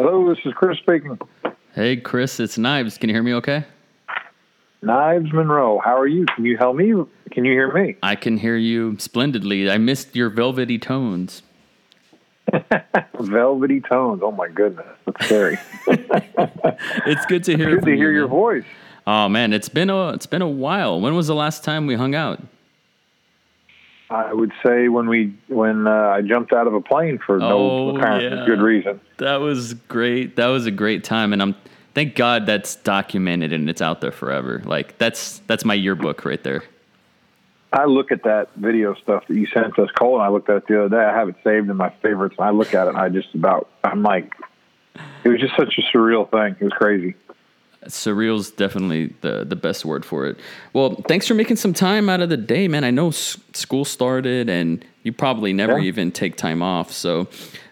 Hello, this is Chris speaking. Hey, Chris, it's Knives. Can you hear me okay? Knives Monroe, how are you? Can you help me? Can you hear me? I can hear you splendidly. I missed your velvety tones. Velvety tones. Oh my goodness, that's scary. It's good to hear. Good to hear you, your man. voice. Oh man, it's been a it's been a while. When was the last time we hung out? I would say when we when uh, I jumped out of a plane for Oh, no apparent yeah. good reason. That was great. That was a great time, and I'm thank God that's documented and it's out there forever. Like that's that's my yearbook right there. I look at that video stuff that you sent us, Cole, and I looked at it the other day. I have it saved in my favorites, and I look at it, and I just about I'm like, it was just such a surreal thing. It was crazy. Surreal's definitely the the best word for it. Well, thanks for making some time out of the day, man. I know s- school started and you probably never Yeah. even take time off. So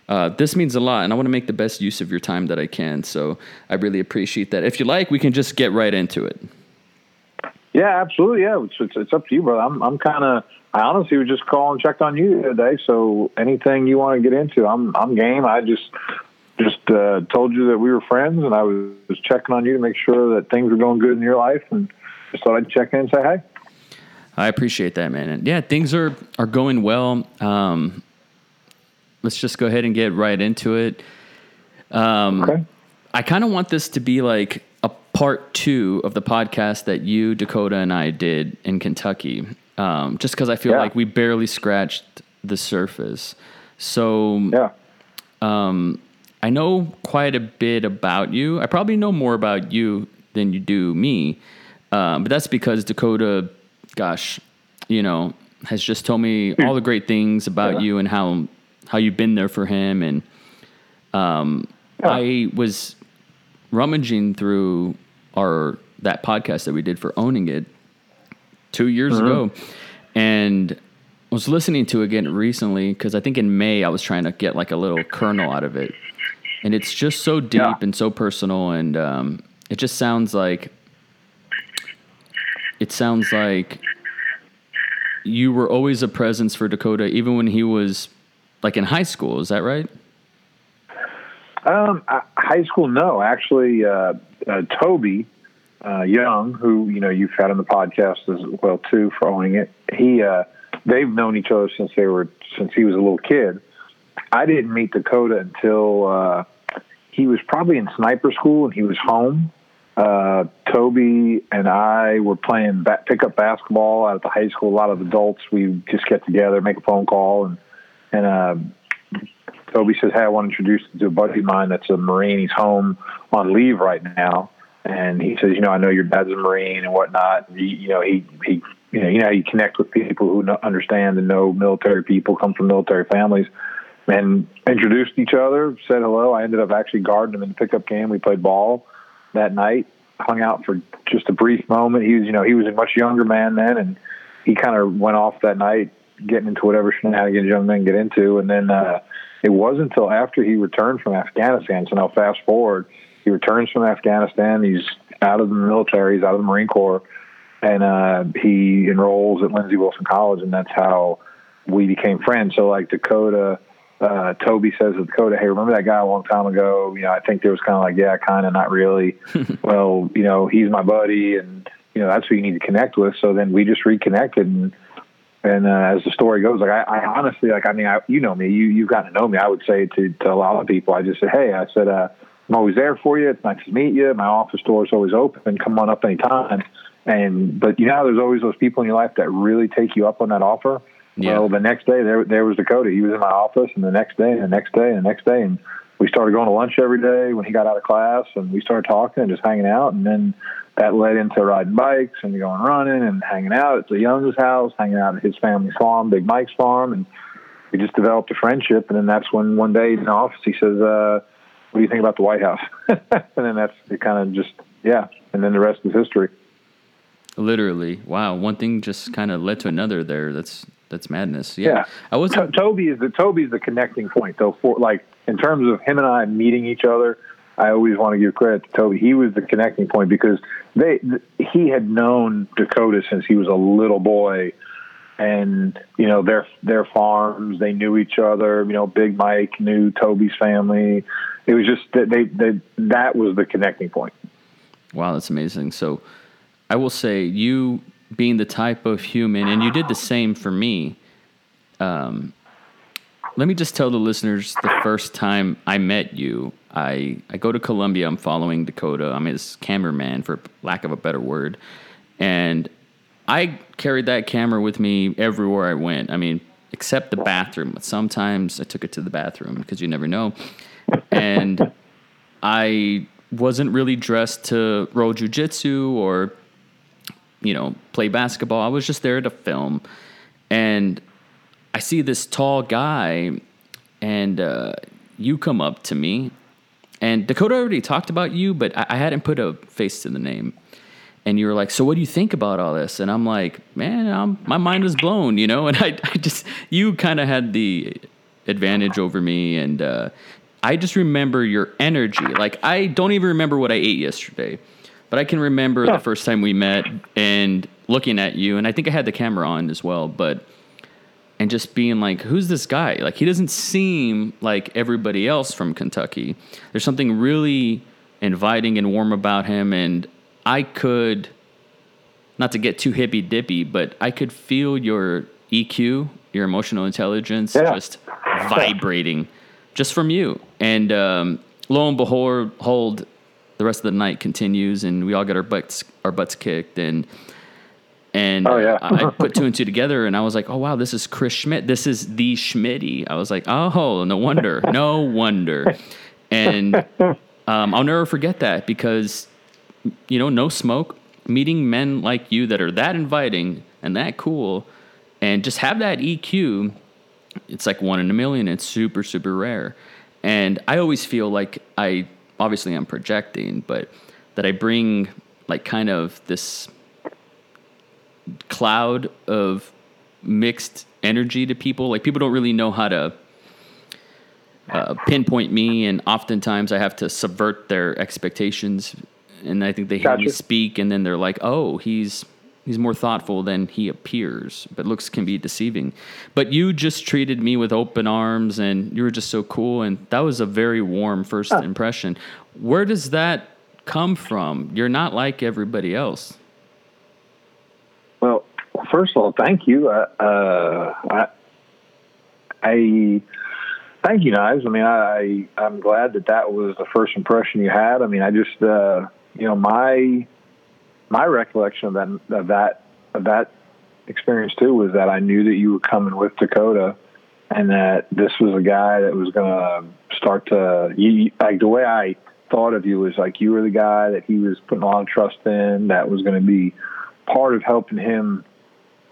uh, this means a lot, and I want to make the best use of your time that I can. So I really appreciate that. If you like, we can just get right into it. Yeah, absolutely. Yeah, it's it's, it's up to you, brother. I'm I'm kind of. I honestly was just calling, checked on you today. So anything you want to get into, I'm I'm game. I just just uh, told you that we were friends, and I was, was checking on you to make sure that things were going good in your life, and just thought I'd check in and say hey. I appreciate that, man. And yeah, things are are going well. Um, let's just go ahead and get right into it. Um, Okay. I kind of want this to be like a part two of the podcast that you, Dakota, and I did in Kentucky. Um, just because I feel Yeah. like we barely scratched the surface. So Yeah. I know quite a bit about you. I probably know more about you than you do me. Um, but that's because Dakota, gosh, you know, has just told me all the great things about Yeah. you and how how you've been there for him. And um, Yeah. I was rummaging through our that podcast that we did for owning it two years ago, and was listening to it again recently because I think in May I was trying to get like a little kernel out of it, and it's just so deep Yeah. and so personal, and um, it just sounds like it sounds like you were always a presence for Dakota, even when he was like in high school. Is that right? Um, I, high school, no. Actually, uh, uh, Toby uh, Young, who you know you've had on the podcast as well too for owning it. He, uh, they've known each other since they were since he was a little kid. I didn't meet Dakota until uh, he was probably in sniper school and he was home. Uh, Toby and I were playing ba- pickup basketball out at the high school. A lot of adults, we just get together, make a phone call, and and uh, Toby says, "Hey, I want to introduce you to a buddy of mine that's a Marine. He's home on leave right now." And he says, "You know, I know your dad's a Marine and whatnot. He, you know, he he, you know, you know, you connect with people who understand and know military people, come from military families." And introduced each other, said hello. I ended up actually guarding him in the pickup game. We played ball that night, hung out for just a brief moment. He was, you know, he was a much younger man then, and he kind of went off that night, getting into whatever shenanigans young men get into. And then uh, it wasn't until after he returned from Afghanistan. So now fast forward, he returns from Afghanistan. He's out of the military. He's out of the Marine Corps, and uh, he enrolls at Lindsey Wilson College, and that's how we became friends. So like Dakota. Uh, Toby says to Dakota, "Hey, remember that guy a long time ago? You know, I think there was kind of like, yeah, kind of, not really. well, you know, he's my buddy, and you know, that's who you need to connect with. So then we just reconnected, and and uh, as the story goes, like I, I honestly, like I mean, I, you know me, you you've gotten to know me. I would say to to a lot of people, I just said, hey, I said, uh, I'm always there for you. It's nice to meet you. My office door is always open. Come on up anytime. And but you know, there's always those people in your life that really take you up on that offer. Yeah. Well, the next day there there was Dakota. He was in my office, and the next day, and the next day, and the next day, and we started going to lunch every day when he got out of class, and we started talking and just hanging out, and then that led into riding bikes and going running and hanging out at the Young's house, hanging out at his family's farm, Big Mike's farm, and we just developed a friendship. And then that's when one day in the office he says, uh, "What do you think about the White House?" and then that's it. Kind of just yeah, and then the rest is history. Literally, wow. One thing just kind of led to another. There, that's that's madness. Yeah, Yeah. I was. To- Toby is the Toby's the connecting point though. For like in terms of him and I meeting each other, I always want to give credit to Toby. He was the connecting point because they th- he had known Dakota since he was a little boy, and you know their their farms. They knew each other. You know, Big Mike knew Toby's family, it was just that they, they that was the connecting point. Wow, that's amazing. So I will say you being the type of human, and you did the same for me. Um, let me just tell the listeners the first time I met you, I, I go to Columbia. I'm following Dakota. I'm his cameraman, for lack of a better word. And I carried that camera with me everywhere I went. I mean, except the bathroom. Sometimes I took it to the bathroom because you never know. And I wasn't really dressed to roll jujitsu or, you know, play basketball. I was just there to film. And I see this tall guy, and uh, you come up to me. And Dakota already talked about you, but I, I hadn't put a face to the name and you were like, "So what do you think about all this?" And I'm like, "Man, I'm, my mind was blown," you know. And I, I just you kind of had the advantage over me, and uh, I just remember your energy. Like I don't even remember what I ate yesterday, but I can remember the first time we met and looking at you, and I think I had the camera on as well, but. And just being like, who's this guy? Like, he doesn't seem like everybody else from Kentucky. There's something really inviting and warm about him. And I could, not to get too hippy dippy, but I could feel your EQ, your emotional intelligence, Yeah. just vibrating just from you. And um, lo and behold, hold, the rest of the night continues, and we all get our butts our butts kicked, and and Oh, yeah. I I put two and two together, and I was like, oh wow, this is Chris Schmidt. This is the Schmitty. I was like, oh, no wonder, no wonder, and um, I'll never forget that because you know, no smoke, meeting men like you that are that inviting and that cool, and just have that EQ. It's like one in a million. It's super, super rare. And I always feel like I, obviously, I'm projecting, but that I bring like kind of this cloud of mixed energy to people. Like people don't really know how to uh, pinpoint me, and oftentimes I have to subvert their expectations. And I think they hear me speak, and then they're like, "Oh, he's he's more thoughtful than he appears." But looks can be deceiving. But you just treated me with open arms, and you were just so cool, and that was a very warm first impression. Where does that come from? You're not like everybody else. Well, first of all, thank you. Uh, uh, I, I thank you, Knives. I mean, I, I I'm glad that that was the first impression you had. I mean, I just uh, you know my my recollection of that of that of that experience too was that I knew that you were coming with Dakota, and that this was a guy that was going to start to you, like the way I thought of you was like you were the guy that he was putting a lot of trust in that was going to be part of helping him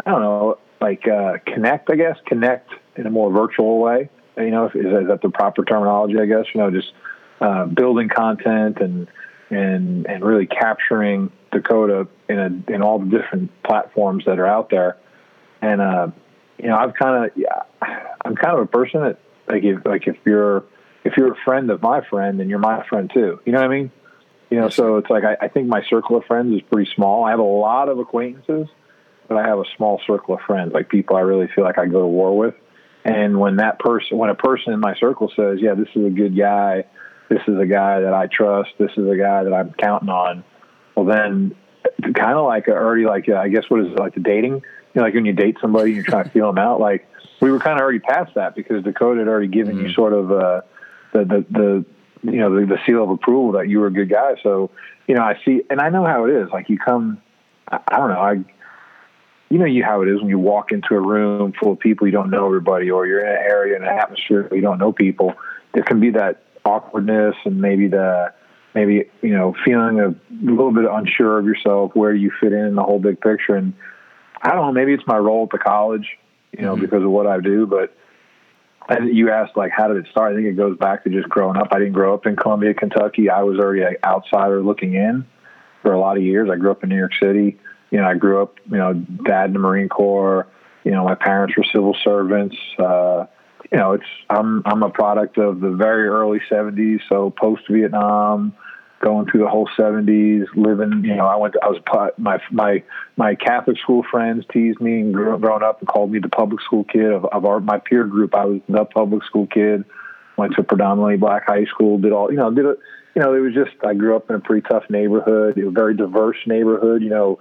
I don't know like uh, connect I guess connect in a more virtual way you know is, is that the proper terminology I guess you know just uh, building content and and and really capturing Dakota in a in all the different platforms that are out there. And uh you know I've kind of yeah, I'm kind of a person that like if like if you're if you're a friend of my friend then you're my friend too. You know what I mean? You know so it's like I, I think my circle of friends is pretty small. I have a lot of acquaintances but I have a small circle of friends like people I really feel like I go to war with. And when that person when a person in my circle says yeah this is a good guy. This is a guy that I trust. This is a guy that I'm counting on well then kind of like already like uh, I guess what is it like the dating? You know like when you date somebody and you're trying to feel them out like we were kind of already past that because Dakota had already given you sort of uh, the the the you know the, the seal of approval that you were a good guy. So you know I see and I know how it is. Like you come I, I don't know I you know you how it is when you walk into a room full of people you don't know everybody or you're in an area in an atmosphere where you don't know people. There can be that awkwardness and maybe the maybe you know feeling a little bit unsure of yourself where you fit in in the whole big picture. And i don't know maybe it's my role at the college you know because of what i do but and you asked like how did it start? I think it goes back to just growing up. I didn't grow up in columbia kentucky. I was already an outsider looking in for a lot of years. I grew up in new york city. You know i grew up you know dad in the marine corps. You know my parents were civil servants. Uh you know, it's I'm I'm a product of the very early '70s, so post Vietnam, going through the whole '70s, living. You know, I went. To, I was my my my Catholic school friends teased me and grew, growing up and called me the public school kid of, of our my peer group. I was the public school kid. went to a predominantly black high school, did all, you know, did it, you know, it was just, I grew up in a pretty tough neighborhood, a very diverse neighborhood, you know,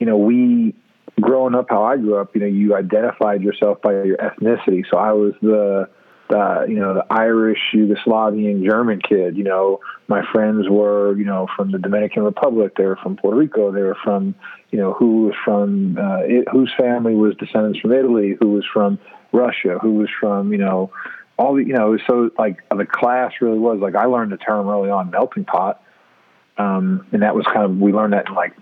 you know, we, growing up how I grew up, you know, you identified yourself by your ethnicity. So I was the, the you know the Irish, Yugoslavian, German kid. You know, my friends were you know from the Dominican Republic. They were from Puerto Rico. They were from you know who was from uh, it, whose family was descendants from Italy. Who was from Russia. Who was from you know all the you know so like the class really was like I learned the term early on melting pot um, and that was kind of we learned that in like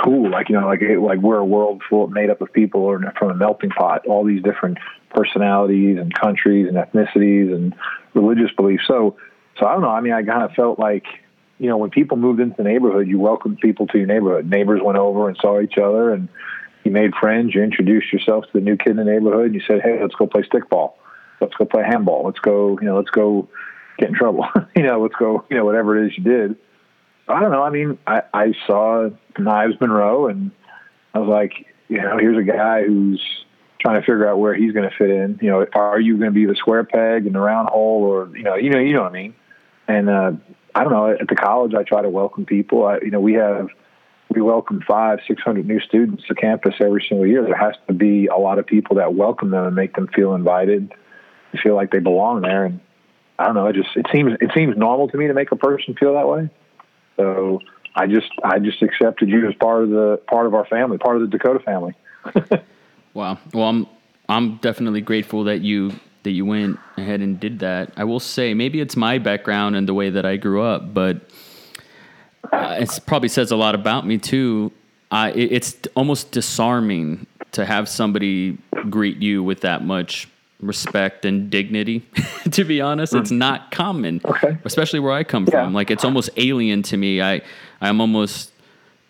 school, like you know, like like we're a world full made up of people or from a melting pot, all these different personalities and countries and ethnicities and religious beliefs. So, so I don't know. I mean, I kind of felt like you know when people moved into the neighborhood, you welcomed people to your neighborhood. Neighbors went over and saw each other, and you made friends. You introduced yourself to the new kid in the neighborhood. And you said, "Hey, let's go play stickball. Let's go play handball. Let's go. You know, let's go get in trouble. you know, let's go. You know, whatever it is you did." I don't know. I mean, I, I saw Knives Monroe, and I was like, you know, here's a guy who's trying to figure out where he's going to fit in. You know, are you going to be the square peg in the round hole, or you know, you know, you know what I mean? And uh, I don't know. At the college, I try to welcome people. I, you know, we have we welcome five, six hundred new students to campus every single year. There has to be a lot of people that welcome them and make them feel invited, feel like they belong there. And I don't know. It just it seems it seems normal to me to make a person feel that way. So I just I just accepted you as part of the part of our family, part of the Dakota family. wow. Well, I'm I'm definitely grateful that you that you went ahead and did that. I will say maybe it's my background and the way that I grew up, but uh, it probably says a lot about me too. Uh, it, it's almost disarming to have somebody greet you with that much respect and dignity. to be honest, mm. it's not common, okay. especially where I come yeah. from. Like it's almost alien to me. I I'm almost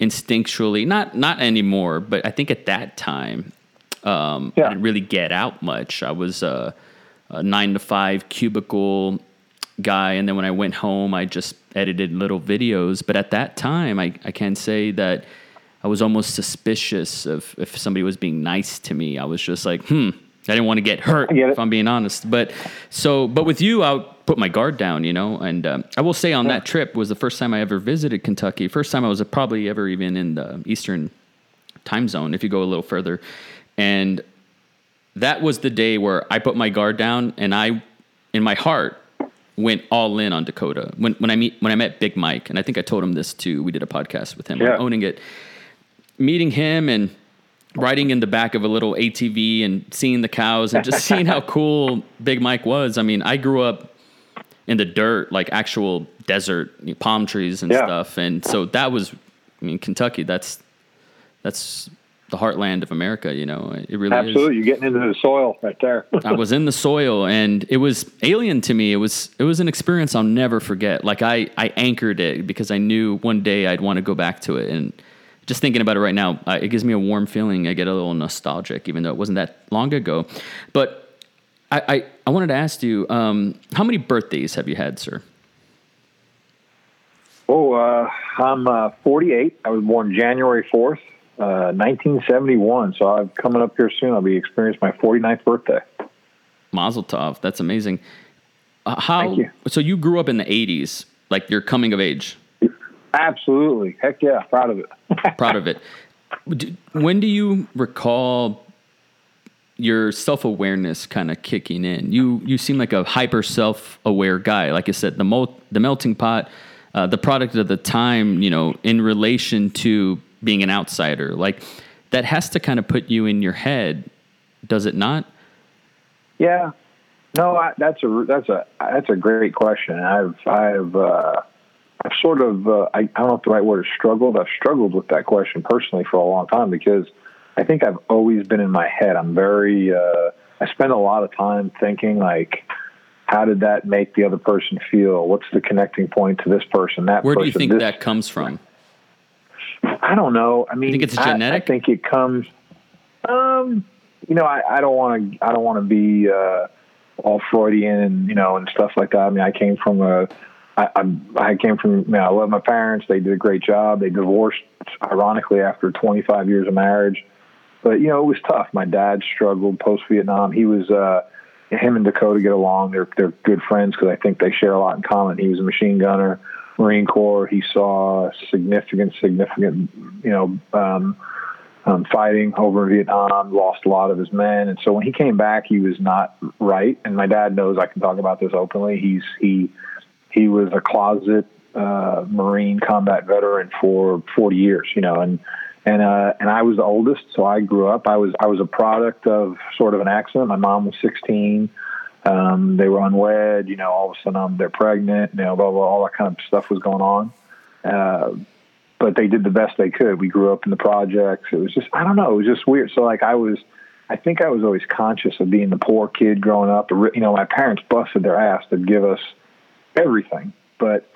instinctually not not anymore, but I think at that time um, yeah. I didn't really get out much. I was a, a nine to five cubicle guy, and then when I went home, I just edited little videos. But at that time, I I can say that. I was almost suspicious of if somebody was being nice to me. I was just like, hmm, I didn't want to get hurt, if I'm being honest. But so, but with you, I'll put my guard down, you know. And um, I will say, on that trip was the first time I ever visited Kentucky. First time I was probably ever even in the Eastern time zone. If you go a little further, and that was the day where I put my guard down, and I, in my heart, went all in on Dakota. When when I meet when I met Big Mike, and I think I told him this too. We did a podcast with him, yeah. owning it. Meeting him and riding in the back of a little ATV and seeing the cows and just seeing how cool Big Mike was. I mean, I grew up in the dirt, like actual desert, palm trees and yeah. stuff, and so that was, I mean, Kentucky. That's that's the heartland of America. You know, it really absolutely. Is. You're getting into the soil right there. I was in the soil, and it was alien to me. It was it was an experience I'll never forget. Like I I anchored it because I knew one day I'd want to go back to it and just thinking about it right now, uh, it gives me a warm feeling. I get a little nostalgic, even though it wasn't that long ago. But I, I, I wanted to ask you, um, how many birthdays have you had, sir? Oh, uh, I'm uh, 48. I was born January 4th, 1971. Uh, so I'm coming up here soon. I'll be experiencing my 49th birthday. Mazel tov. That's amazing. Uh, how? You. So you grew up in the 80s, like you're coming of age. Absolutely. Heck yeah. Proud of it. proud of it. When do you recall your self awareness kind of kicking in? You you seem like a hyper self aware guy. Like I said, the mol- the melting pot, uh, the product of the time. You know, in relation to being an outsider, like that has to kind of put you in your head, does it not? Yeah. No, I, that's a that's a that's a great question. I've I've uh, I've sort of, uh, I, I don't know if the right word is struggled. I've struggled with that question personally for a long time because I think I've always been in my head. I'm very, uh, I spend a lot of time thinking like, how did that make the other person feel? What's the connecting point to this person? That where person, do you think this, that comes from? I don't know. I mean, you think it's genetic? I, I think it comes. Um, you know, I, don't want to. I don't want to be uh, all Freudian and you know and stuff like that. I mean, I came from a I, I, I came from, you know, I love my parents. They did a great job. They divorced, ironically, after 25 years of marriage. But, you know, it was tough. My dad struggled post Vietnam. He was, uh, him and Dakota get along. They're they're good friends because I think they share a lot in common. He was a machine gunner, Marine Corps. He saw significant, significant, you know, um, um, fighting over in Vietnam. Lost a lot of his men, and so when he came back, he was not right. And my dad knows I can talk about this openly. He's he he was a closet uh, Marine combat veteran for 40 years, you know, and and uh, and I was the oldest, so I grew up. I was I was a product of sort of an accident. My mom was 16. Um, they were unwed. You know, all of a sudden um, they're pregnant. You know, blah blah. All that kind of stuff was going on. Uh, but they did the best they could. We grew up in the projects. It was just I don't know. It was just weird. So like I was. I think I was always conscious of being the poor kid growing up. You know, my parents busted their ass to give us everything, but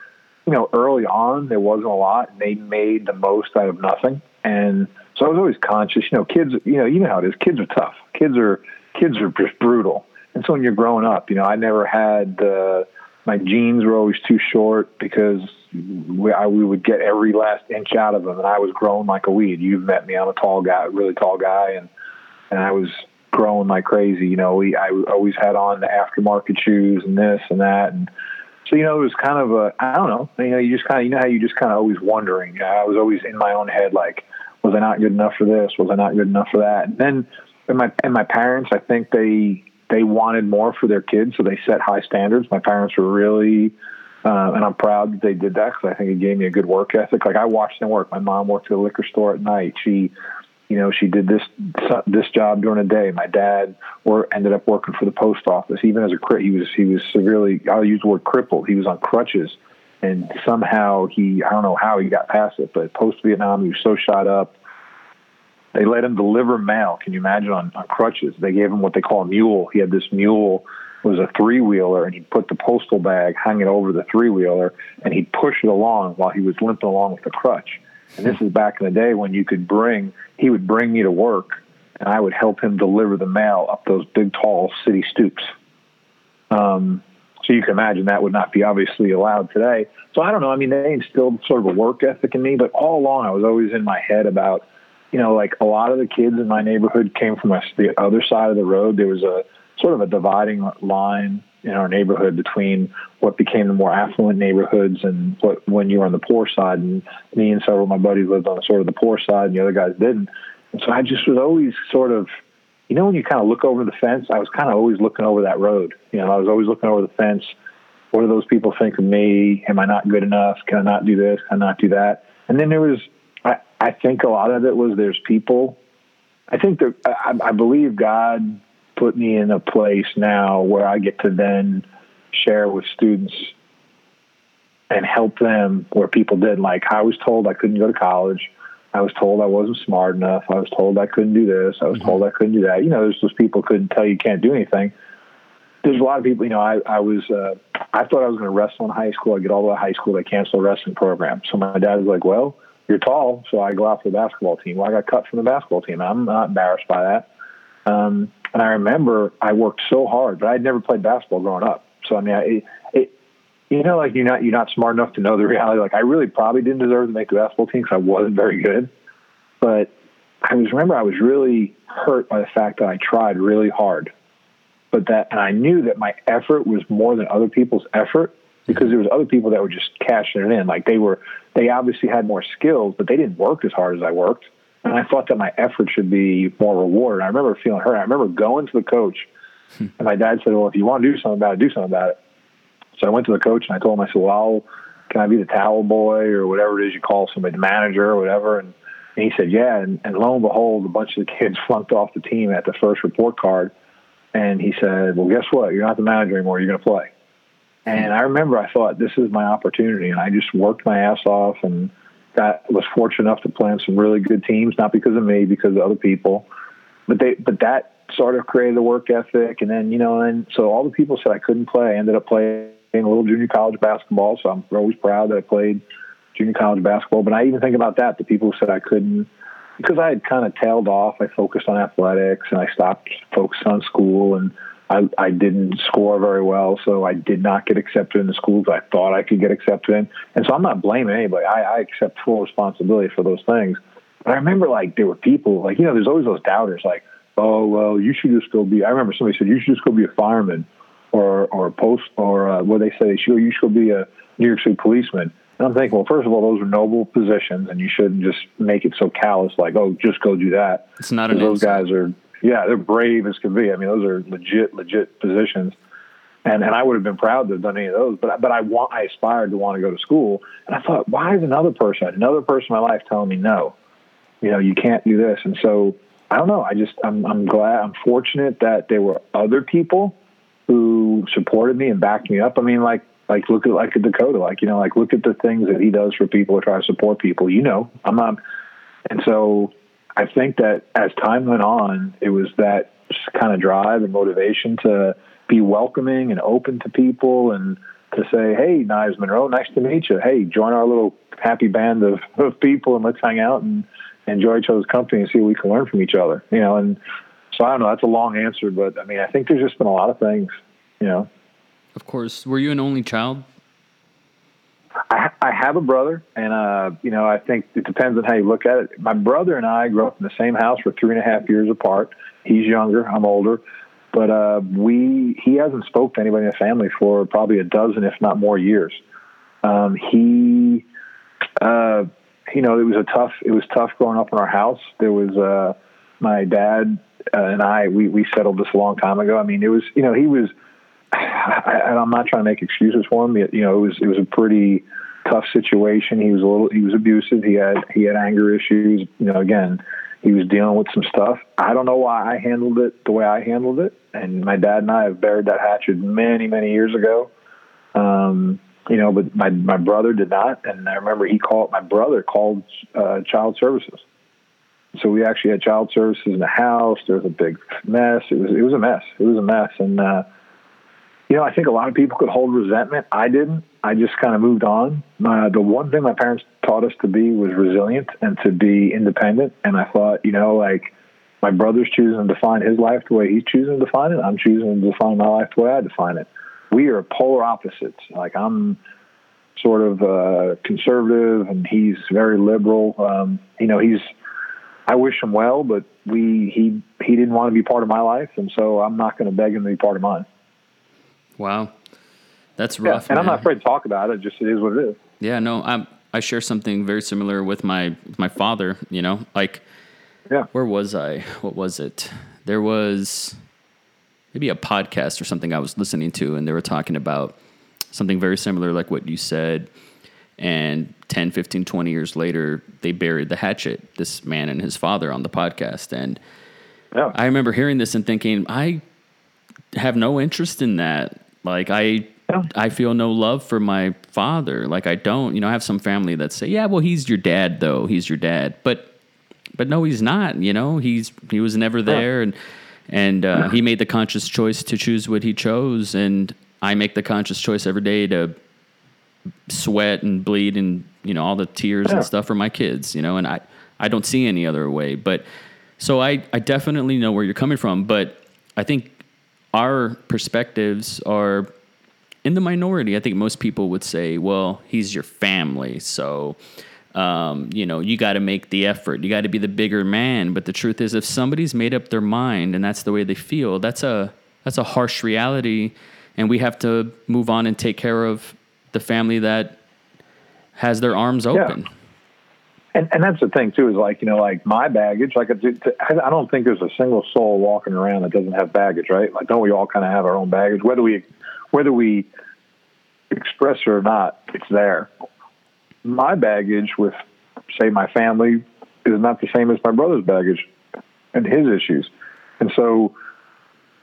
you know, early on there wasn't a lot, and they made the most out of nothing. And so I was always conscious. You know, kids. You know, you know how it is. Kids are tough. Kids are kids are just brutal. And so when you're growing up, you know, I never had uh, my jeans were always too short because we, I, we would get every last inch out of them, and I was growing like a weed. You've met me. I'm a tall guy, really tall guy, and and I was growing like crazy. You know, we I always had on the aftermarket shoes and this and that, and so you know, it was kind of a I don't know. You know, you just kind of you know how you just kind of always wondering. I was always in my own head like, was I not good enough for this? Was I not good enough for that? And then and my and my parents, I think they they wanted more for their kids, so they set high standards. My parents were really, uh, and I'm proud that they did that because I think it gave me a good work ethic. Like I watched them work. My mom worked at a liquor store at night. She you know, she did this this job during the day. My dad or ended up working for the post office. Even as a he was he was severely I'll use the word crippled. He was on crutches, and somehow he I don't know how he got past it, but post Vietnam he was so shot up. They let him deliver mail. Can you imagine on, on crutches? They gave him what they call a mule. He had this mule was a three wheeler, and he'd put the postal bag, hang it over the three wheeler, and he'd push it along while he was limping along with the crutch. And this is back in the day when you could bring, he would bring me to work and I would help him deliver the mail up those big, tall city stoops. Um, so you can imagine that would not be obviously allowed today. So I don't know. I mean, they instilled sort of a work ethic in me, but all along I was always in my head about, you know, like a lot of the kids in my neighborhood came from the other side of the road. There was a sort of a dividing line in our neighborhood between what became the more affluent neighborhoods and what when you were on the poor side. And me and several of my buddies lived on sort of the poor side, and the other guys didn't. And so I just was always sort of, you know, when you kind of look over the fence, I was kind of always looking over that road. You know, I was always looking over the fence. What do those people think of me? Am I not good enough? Can I not do this? Can I not do that? And then there was, I, I think a lot of it was there's people. I think that I, I believe God put me in a place now where I get to then share with students and help them where people did. Like I was told I couldn't go to college. I was told I wasn't smart enough. I was told I couldn't do this. I was mm-hmm. told I couldn't do that. You know, there's those people couldn't tell you can't do anything. There's a lot of people, you know, I, I was, uh, I thought I was going to wrestle in high school. I get all the way to high school. They cancel the wrestling program. So my dad was like, well, you're tall. So I go out for the basketball team. Well, I got cut from the basketball team. I'm not embarrassed by that. Um, and I remember I worked so hard, but I'd never played basketball growing up. So I mean, I, it, you know, like you're not you're not smart enough to know the reality. Like I really probably didn't deserve to make the basketball team because I wasn't very good. But I was remember I was really hurt by the fact that I tried really hard, but that and I knew that my effort was more than other people's effort because there was other people that were just cashing it in. Like they were, they obviously had more skills, but they didn't work as hard as I worked. And I thought that my effort should be more rewarded. I remember feeling hurt. I remember going to the coach, hmm. and my dad said, "Well, if you want to do something about it, do something about it." So I went to the coach and I told him, I said, "Well, I'll, can I be the towel boy or whatever it is you call somebody, the manager or whatever?" And, and he said, "Yeah." And, and lo and behold, a bunch of the kids flunked off the team at the first report card. And he said, "Well, guess what? You're not the manager anymore. You're going to play." And I remember I thought, "This is my opportunity," and I just worked my ass off and that was fortunate enough to play on some really good teams, not because of me, because of other people. But they, but that sort of created a work ethic, and then you know, and so all the people said I couldn't play. I ended up playing a little junior college basketball, so I'm always proud that I played junior college basketball. But I even think about that, the people who said I couldn't, because I had kind of tailed off. I focused on athletics, and I stopped focused on school, and I, I didn't score very well, so I did not get accepted in the schools I thought I could get accepted in. And so I'm not blaming anybody. I, I accept full responsibility for those things. But I remember like there were people like you know there's always those doubters like oh well, you should just go be. I remember somebody said you should just go be a fireman, or or a post, or uh, what they say they should. You should go be a New York City policeman. And I'm thinking, well, first of all, those are noble positions, and you shouldn't just make it so callous, like, oh, just go do that. It's not an those guys are, yeah, they're brave as can be. I mean, those are legit, legit positions. And and I would have been proud to have done any of those, but but I want I aspired to want to go to school, and I thought, why is another person, another person in my life telling me no? You know, you can't do this, and so I don't know. I just I'm I'm glad I'm fortunate that there were other people who supported me and backed me up. I mean, like like look at like Dakota, like you know, like look at the things that he does for people or try to support people. You know, I'm not, and so I think that as time went on, it was that kind of drive and motivation to be welcoming and open to people and to say, "Hey, Knives Monroe, nice to meet you. Hey, join our little happy band of, of people and let's hang out and enjoy each other's company and see what we can learn from each other." You know, and so I don't know. That's a long answer, but I mean, I think there's just been a lot of things. You know, Of course. Were you an only child? I, I have a brother, and uh, you know, I think it depends on how you look at it. My brother and I grew up in the same house. We're three and a half years apart. He's younger. I'm older. But uh, we he hasn't spoke to anybody in the family for probably a dozen, if not more, years. Um, he, uh, you know, it was a tough. It was tough growing up in our house. There was uh, my dad uh, and I. We we settled this a long time ago. I mean, it was you know he was. I, I'm not trying to make excuses for him. You know, it was it was a pretty tough situation. He was a little he was abusive. He had he had anger issues. You know, again, he was dealing with some stuff. I don't know why I handled it the way I handled it. And my dad and I have buried that hatchet many many years ago. Um, you know, but my my brother did not. And I remember he called my brother called uh, child services. So we actually had child services in the house. There was a big mess. It was it was a mess. It was a mess. And uh, you know, I think a lot of people could hold resentment. I didn't. I just kind of moved on. Uh, the one thing my parents taught us to be was resilient and to be independent. And I thought, you know, like my brother's choosing to define his life the way he's choosing to define it. I'm choosing to define my life the way I define it. We are polar opposites. Like I'm sort of uh, conservative, and he's very liberal. Um, you know, he's. I wish him well, but we he he didn't want to be part of my life, and so I'm not going to beg him to be part of mine. Wow. That's rough. Yeah, and I'm not afraid to talk about it. Just it is what it is. Yeah, no, I I share something very similar with my with my father. You know, like Yeah. where was I? What was it? There was maybe a podcast or something I was listening to, and they were talking about something very similar, like what you said. And 10, 15, 20 years later, they buried the hatchet, this man and his father, on the podcast. And Yeah. I remember hearing this and thinking, I have no interest in that. Like I Yeah. I feel no love for my father. Like I don't, you know, I have some family that say, "Yeah, well, he's your dad though. He's your dad." But but no, he's not, you know. He's he was never there and and uh, he made the conscious choice to choose what he chose and I make the conscious choice every day to sweat and bleed and you know all the tears and stuff for my kids, you know, and I I don't see any other way. But so I I definitely know where you're coming from, but I think our perspectives are in the minority. I think most people would say, well, he's your family, so um, you know, you got to make the effort. You got to be the bigger man. But the truth is, if somebody's made up their mind and that's the way they feel, that's a that's a harsh reality, and we have to move on and take care of the family that has their arms open. And and that's the thing too is like you know like my baggage like I don't think there's a single soul walking around that doesn't have baggage right? Like don't we all kind of have our own baggage? Whether we whether we express it or not it's there. My baggage with say my family is not the same as my brother's baggage and his issues, and so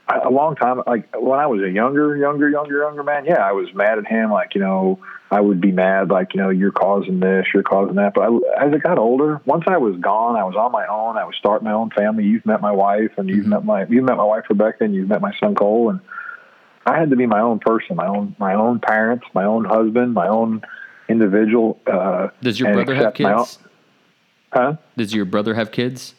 a long time like when I was a younger younger younger younger man yeah I was mad at him like you know I would be mad, like, you know, you're causing this, you're causing that. But I, as I got older, once I was gone, I was on my own. I was starting my own family. You've met my wife, and you've met my you've met my wife Rebecca, and you've met my son Cole. And I had to be my own person, my own my own parents, my own husband, my own individual. Uh, Does your brother have kids? Huh? Does your brother have kids?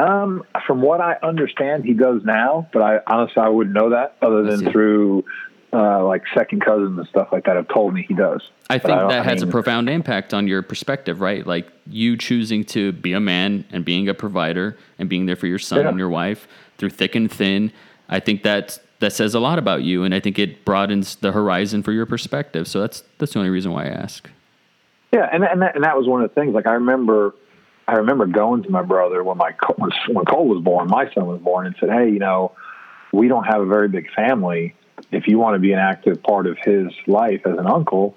Um, from what I understand, he does now, but I honestly I wouldn't know that other than through uh, like second cousins and stuff like that have told me he does. I think don't- that I has a profound impact on your perspective, right? Like you choosing to be a man and being a provider and being there for your son Yeah. and your wife through thick and thin. I think that that says a lot about you, and I think it broadens the horizon for your perspective. So that's that's the only reason why I ask. Yeah, and and that, and that was one of the things. Like I remember, I remember going to my brother when my when, when Cole was born, my son was born, and said, "Hey, you know, we don't have a very big family. If you want to be an active part of his life as an uncle,"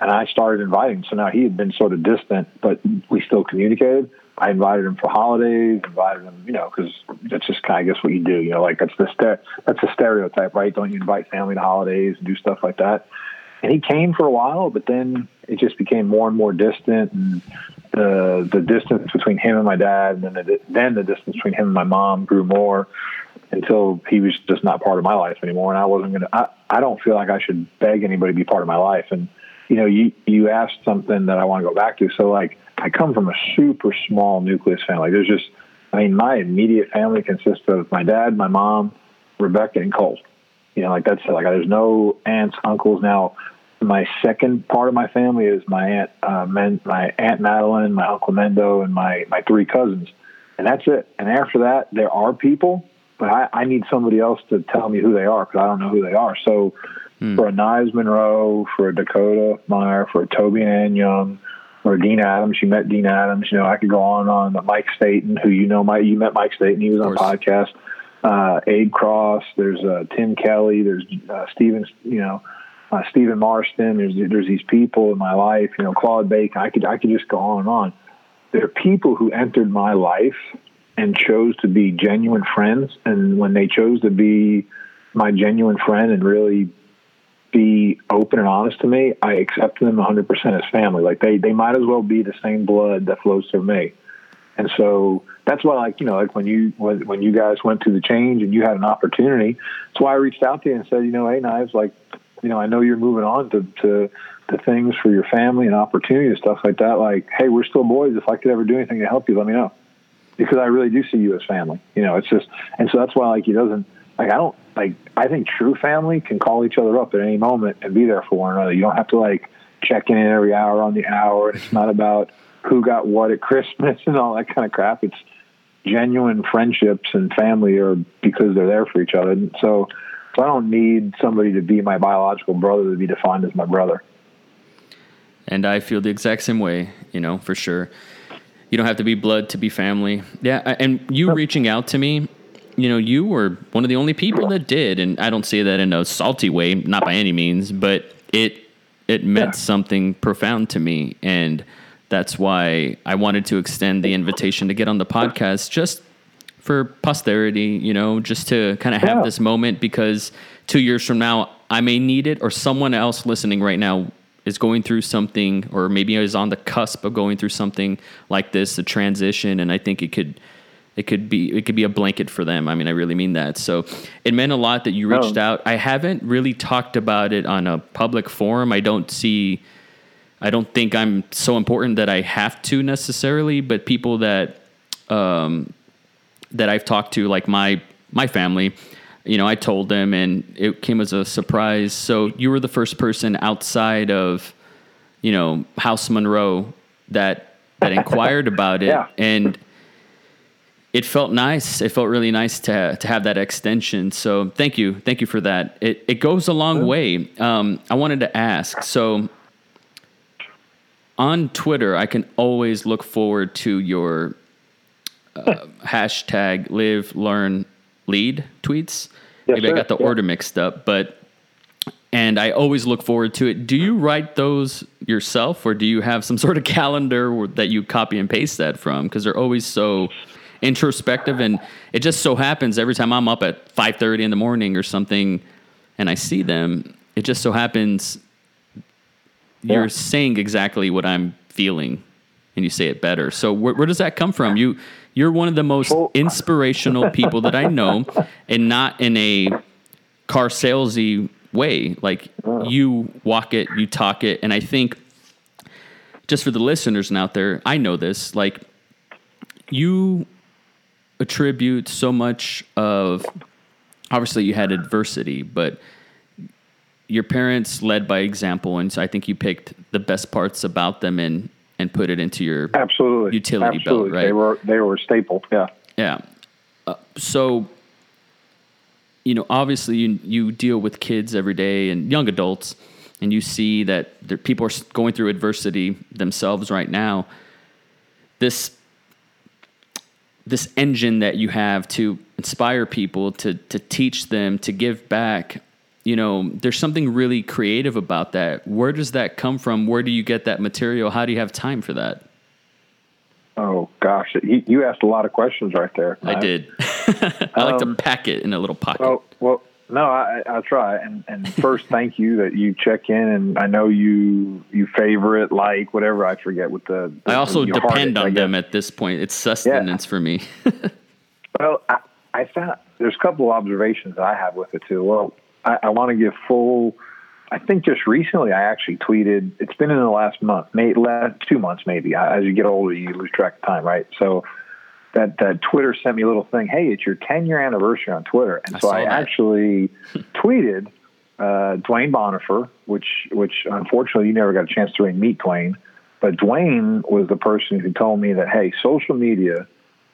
and I started inviting. So now he had been sort of distant, but we still communicated. I invited him for holidays, invited him, you know, because that's just kind of I guess what you do, you know, like that's the ste- that's a stereotype, right? Don't you invite family to holidays and do stuff like that? and he came for a while, but then it just became more and more distant, and the the distance between him and my dad, and then the, then the distance between him and my mom grew more until he was just not part of my life anymore, and I wasn't gonna. I, I don't feel like I should beg anybody to be part of my life, and you know, you you asked something that I want to go back to. So like, I come from a super small nucleus family. There's just, I mean, my immediate family consists of my dad, my mom, Rebecca, and Cole you know, like that's it. Like there's no aunts, uncles. Now, my second part of my family is my aunt, uh, Men, my aunt Madeline, my uncle Mendo, and my my three cousins, and that's it. And after that, there are people, but I, I need somebody else to tell me who they are because I don't know who they are. So, for a Knives Monroe, for a Dakota Meyer, for a Toby and Ann Young, or Dean Adams, you met Dean Adams. You know, I could go on on. Mike Staten, who you know, Mike, you met Mike Staten. He was on a podcast uh, Abe Cross. There's uh, Tim Kelly. There's uh, Steven. You know, uh, Stephen Marston. There's there's these people in my life. You know, Claude Bacon. I could I could just go on and on. There are people who entered my life and chose to be genuine friends. And when they chose to be my genuine friend and really be open and honest to me, I accept them 100% as family. Like they they might as well be the same blood that flows through me. And so that's why, like you know, like when you when, when you guys went through the change and you had an opportunity, that's why I reached out to you and said, you know, hey, knives, like, you know, I know you're moving on to to to things for your family and opportunity and stuff like that. Like, hey, we're still boys. If I could ever do anything to help you, let me know, because I really do see you as family. You know, it's just, and so that's why, like, he doesn't like I don't like I think true family can call each other up at any moment and be there for one another. You don't have to like check in every hour on the hour, and it's not about who got what at Christmas and all that kind of crap. It's genuine friendships and family are because they're there for each other. And so, so I don't need somebody to be my biological brother to be defined as my brother. And I feel the exact same way, you know, for sure. You don't have to be blood to be family. Yeah, and you reaching out to me, you know, you were one of the only people that did, and I don't say that in a salty way, not by any means, but it it meant Yeah. something profound to me, and that's why I wanted to extend the invitation to get on the podcast just for posterity, you know, just to kind of have Yeah. this moment because two years from now, I may need it, or someone else listening right now is going through something, or maybe is on the cusp of going through something like this, a transition, and I think it could. It could be it could be a blanket for them. I mean, I really mean that. So it meant a lot that you reached Oh. out. I haven't really talked about it on a public forum. I don't see I don't think I'm so important that I have to necessarily, but people that um, that I've talked to, like my my family, you know, I told them, and it came as a surprise. So you were the first person outside of, you know, House Monroe that that inquired about it, Yeah. and it felt nice. It felt really nice to to have that extension. So thank you, thank you for that. It it goes a long way. Um, I wanted to ask so on Twitter, I can always look forward to your uh, hashtag live, learn, lead tweets. Yes, Maybe I got the Yeah. order mixed up, but and I always look forward to it. Do you write those yourself, or do you have some sort of calendar that you copy and paste that from? Because they're always so introspective, and it just so happens every time I'm up at five thirty in the morning or something, and I see them, it just so happens you're Yeah. saying exactly what I'm feeling, and you say it better. So where, where does that come from? You you're one of the most Well- inspirational people that I know, and not in a car salesy way. Like you walk it, you talk it, and I think just for the listeners out there, I know this. Like you attribute so much of obviously you had adversity, but your parents led by example, and so I think you picked the best parts about them and and put it into your absolutely utility absolutely. belt, right? They were they were a staple. Yeah. Yeah. Uh, so, you know, obviously you you deal with kids every day and young adults, and you see that there, people are going through adversity themselves right now. This this engine that you have to inspire people to to teach them to give back you know there's something really creative about that where does that come from where do you get that material how do you have time for that oh gosh you, you asked a lot of questions right there i did i like um, to pack it in a little pocket well, well no, I, I try. And, and first, thank you that you check in. And I know you you favorite, like, whatever. I forget what the. the I also depend on them at this point. It's sustenance yeah. for me. well, I, I found there's a couple of observations that I have with it too. Well, I, I want to give full. I think just recently I actually tweeted. It's been in the last month, maybe last two months, maybe. As you get older, you lose track of time, right? So that, that Twitter sent me a little thing. Hey, it's your 10 year anniversary on Twitter, and so I, I actually tweeted uh, Duane Bonifer, which which unfortunately you never got a chance to really meet Dwayne, but Dwayne was the person who told me that hey, social media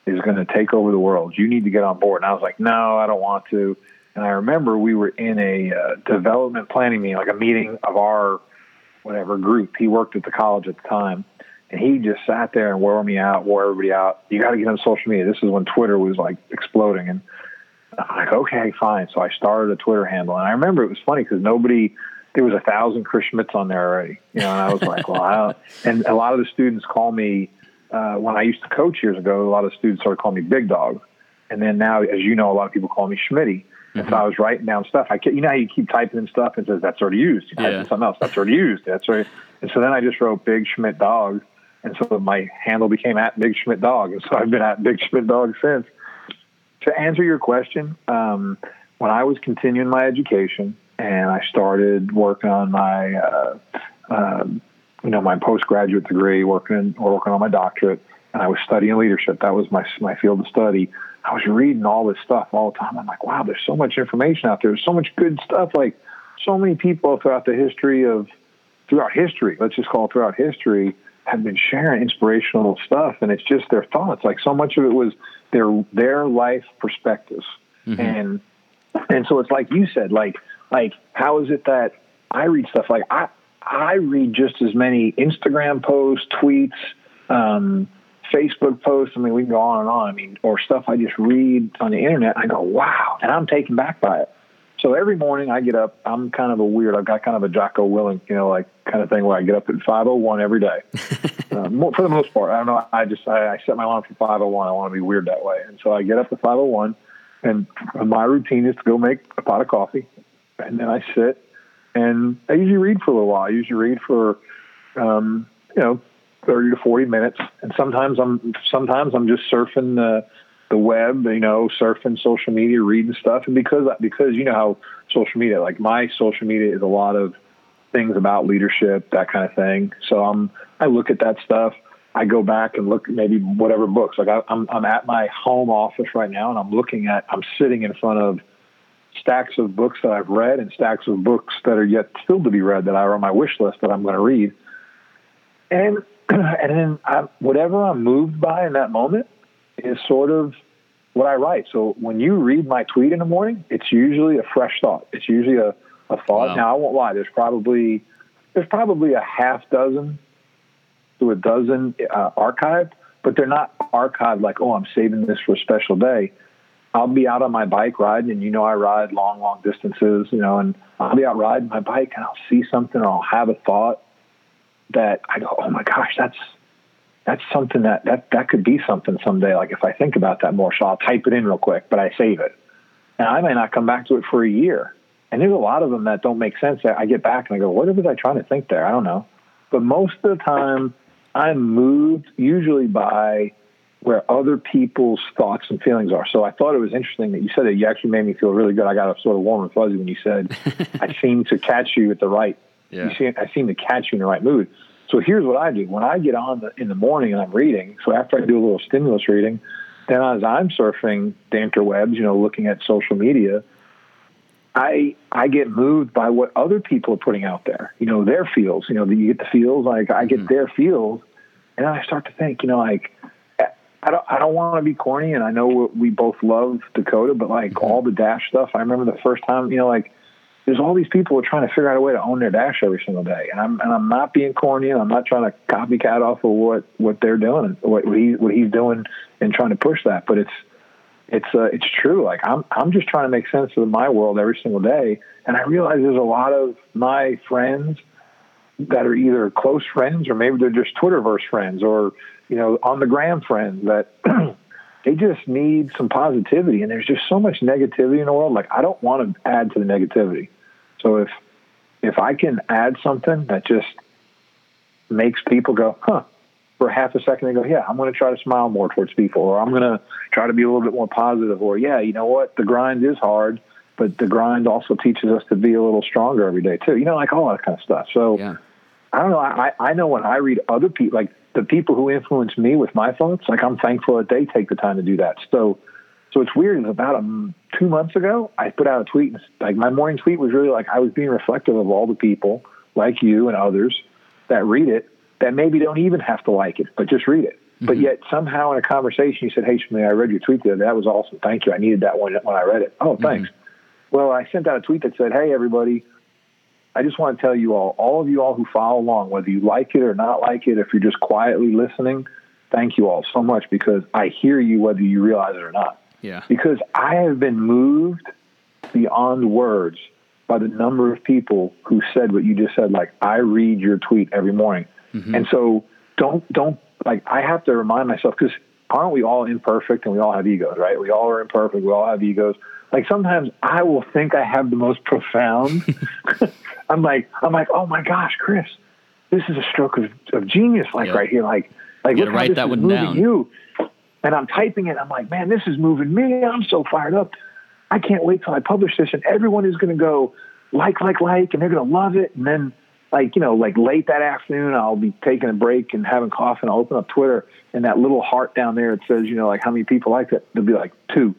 is going to take over the world. You need to get on board. And I was like, no, I don't want to. And I remember we were in a uh, development planning meeting, like a meeting of our whatever group. He worked at the college at the time and he just sat there and wore me out, wore everybody out. You got to get on social media. This is when Twitter was like exploding. And I'm like, okay, fine. So I started a Twitter handle. And I remember it was funny because nobody, there was a thousand Chris Schmitz on there already. You know, and I was like, well, I don't. And a lot of the students call me, uh, when I used to coach years ago, a lot of students started calling me Big Dog. And then now, as you know, a lot of people call me Schmitty. And mm-hmm. so I was writing down stuff. I you know how you keep typing in stuff and says that's already used. You type yeah. in something else that's already used. That's right. And so then I just wrote Big Schmidt Dog, and so my handle became at Big Schmidt Dog, and so I've been at Big Schmidt Dog since. To answer your question, um, when I was continuing my education and I started working on my, uh, uh, you know, my postgraduate degree, working working on my doctorate, and I was studying leadership. That was my my field of study. I was reading all this stuff all the time. I'm like, wow, there's so much information out there. There's so much good stuff. Like so many people throughout the history of throughout history. Let's just call it throughout history have been sharing inspirational stuff, and it's just their thoughts. Like so much of it was their their life perspectives, mm-hmm. and and so it's like you said, like like how is it that I read stuff like I I read just as many Instagram posts, tweets, um, Facebook posts. I mean, we can go on and on. I mean, or stuff I just read on the internet. I go, wow, and I'm taken back by it. So every morning I get up. I'm kind of a weird. I've got kind of a Jocko Willink, you know, like kind of thing where I get up at 5:01 every day. uh, more, for the most part, I don't know. I just I, I set my alarm for 5:01. I want to be weird that way, and so I get up at 5:01, and my routine is to go make a pot of coffee, and then I sit and I usually read for a little while. I usually read for, um, you know, 30 to 40 minutes, and sometimes I'm sometimes I'm just surfing the the web, you know, surfing social media, reading stuff, and because because you know how social media, like my social media is a lot of things about leadership, that kind of thing. So I'm I look at that stuff. I go back and look maybe whatever books. Like I, I'm I'm at my home office right now, and I'm looking at I'm sitting in front of stacks of books that I've read and stacks of books that are yet still to be read that are on my wish list that I'm going to read. And and then I, whatever I'm moved by in that moment, is sort of what I write. So when you read my tweet in the morning, it's usually a fresh thought. It's usually a, a thought. Wow. Now I won't lie. There's probably there's probably a half dozen to a dozen uh, archived, but they're not archived like oh I'm saving this for a special day. I'll be out on my bike riding, and you know I ride long, long distances, you know, and I'll be out riding my bike, and I'll see something, or I'll have a thought that I go, oh my gosh, that's that's something that, that that could be something someday. Like if I think about that more, so I'll type it in real quick, but I save it. And I may not come back to it for a year. And there's a lot of them that don't make sense. I get back and I go, what was I trying to think there? I don't know. But most of the time, I'm moved usually by where other people's thoughts and feelings are. So I thought it was interesting that you said that you actually made me feel really good. I got a sort of warm and fuzzy when you said, I seem to catch you at the right, yeah. you see, I seem to catch you in the right mood. So here's what I do when I get on the, in the morning and I'm reading. So after I do a little stimulus reading, then as I'm surfing the interwebs, you know, looking at social media, I I get moved by what other people are putting out there. You know, their feels. You know, you get the feels. Like I get mm-hmm. their feels, and I start to think. You know, like I don't I don't want to be corny, and I know we both love Dakota, but like mm-hmm. all the dash stuff. I remember the first time. You know, like there's all these people who are trying to figure out a way to own their dash every single day, and I'm and I'm not being corny, and I'm not trying to copycat off of what what they're doing, what he what he's doing, and trying to push that. But it's it's uh, it's true. Like I'm I'm just trying to make sense of my world every single day, and I realize there's a lot of my friends that are either close friends or maybe they're just Twitterverse friends or you know on the gram friends that they just need some positivity. And there's just so much negativity in the world. Like I don't want to add to the negativity. So if if I can add something that just makes people go, huh, for half a second they go, yeah, I'm going to try to smile more towards people, or I'm going to try to be a little bit more positive, or yeah, you know what, the grind is hard, but the grind also teaches us to be a little stronger every day too. You know, like all that kind of stuff. So yeah. I don't know. I I know when I read other people, like the people who influence me with my thoughts, like I'm thankful that they take the time to do that. So. So it's weird. About um, two months ago, I put out a tweet. And, like my morning tweet was really like I was being reflective of all the people like you and others that read it that maybe don't even have to like it, but just read it. Mm-hmm. But yet somehow in a conversation you said, "Hey, Schmitty, I read your tweet there. That was awesome. Thank you. I needed that one when I read it. Oh, thanks." Mm-hmm. Well, I sent out a tweet that said, "Hey, everybody." I just want to tell you all, all of you all who follow along, whether you like it or not like it, if you're just quietly listening, thank you all so much because I hear you whether you realize it or not. Yeah. Because I have been moved beyond words by the number of people who said what you just said. Like, I read your tweet every morning. Mm-hmm. And so don't don't like I have to remind myself because aren't we all imperfect and we all have egos, right? We all are imperfect. We all have egos. Like sometimes I will think I have the most profound. I'm like I'm like oh my gosh, Chris, this is a stroke of, of genius, like yep. right here, like like you look write that one down. You. And I'm typing it. I'm like, man, this is moving me. I'm so fired up. I can't wait till I publish this, and everyone is going to go like, like, like, and they're going to love it. And then like, you know, like late that afternoon, I'll be taking a break and having coffee, and I'll open up Twitter, and that little heart down there, it says, you know, like how many people like it? They'll be like two.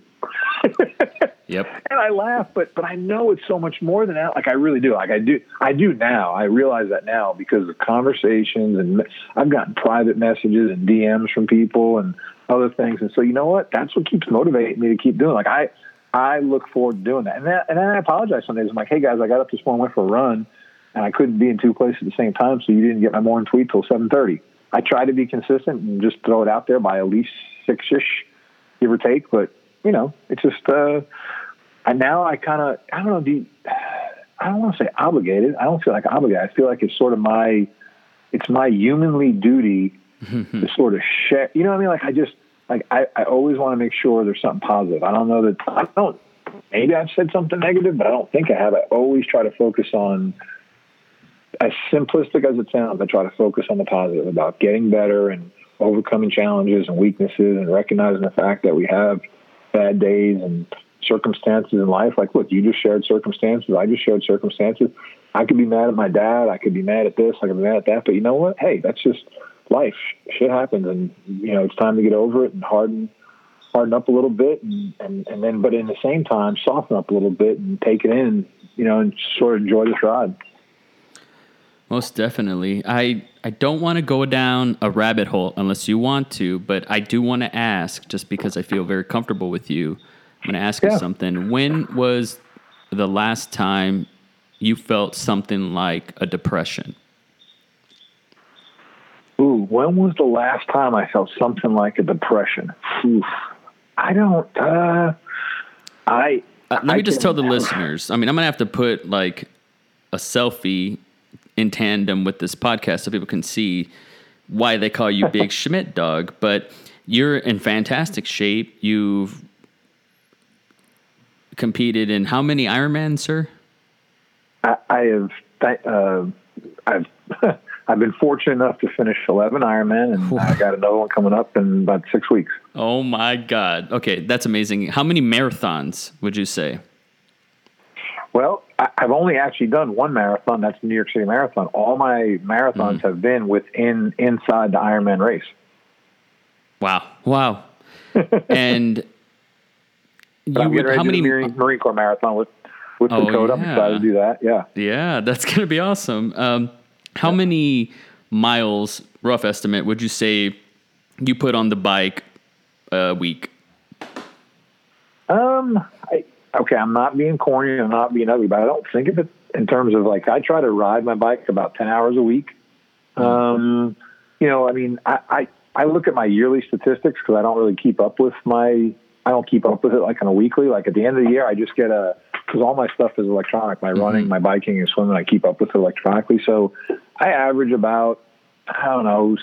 Yep. And I laugh, but but I know it's so much more than that. Like I really do. Like I do. I do now. I realize that now because of conversations, and I've gotten private messages and DMs from people and other things. And so you know what? That's what keeps motivating me to keep doing. Like I I look forward to doing that. And then and then I apologize some days. I'm like, hey guys, I got up this morning, went for a run and I couldn't be in two places at the same time, so you didn't get my morning tweet till 7:30. I try to be consistent and just throw it out there by at least six ish, give or take. But you know, it's just uh, and now I kind of I don't know. Do you, I don't want to say obligated. I don't feel like obligated. I feel like it's sort of my it's my humanly duty to sort of share. You know what I mean? Like I just like I, I always want to make sure there's something positive. I don't know that I don't. Maybe I've said something negative, but I don't think I have. I always try to focus on as simplistic as it sounds, I try to focus on the positive about getting better and overcoming challenges and weaknesses and recognizing the fact that we have bad days and circumstances in life. Like, look, you just shared circumstances. I just shared circumstances. I could be mad at my dad. I could be mad at this. I could be mad at that. But you know what? Hey, that's just life. Shit happens, and you know it's time to get over it and harden, harden up a little bit, and and, and then, but in the same time, soften up a little bit and take it in, you know, and sort of enjoy this ride. Most definitely. I I don't want to go down a rabbit hole unless you want to, but I do want to ask just because I feel very comfortable with you. I'm going to ask yeah. you something. When was the last time you felt something like a depression? Ooh, when was the last time I felt something like a depression? Oof. I don't. Uh, I. Uh, let I me just tell the listeners. I mean, I'm gonna have to put like a selfie in tandem with this podcast so people can see why they call you Big Schmidt Dog. But you're in fantastic shape. You've competed in how many Ironmans, sir? I, I have. Uh, I've. I've been fortunate enough to finish 11 Ironman, and I got another one coming up in about six weeks. Oh my God! Okay, that's amazing. How many marathons would you say? Well, I've only actually done one marathon. That's the New York City Marathon. All my marathons mm. have been within inside the Ironman race. Wow! Wow! and you would, how many Marine, Marine Corps marathon with with Oh, Dakota. I'm excited to do that. Yeah. Yeah, that's going to be awesome. Um, how many miles, rough estimate, would you say you put on the bike a week? Um, I, okay, I'm not being corny. I'm not being ugly, but I don't think of it in terms of like I try to ride my bike about ten hours a week. Um, you know, I mean, I I, I look at my yearly statistics because I don't really keep up with my. I don't keep up with it like on a weekly. Like at the end of the year, I just get a because all my stuff is electronic. My running, my biking, and swimming, I keep up with it electronically. So I average about I don't know.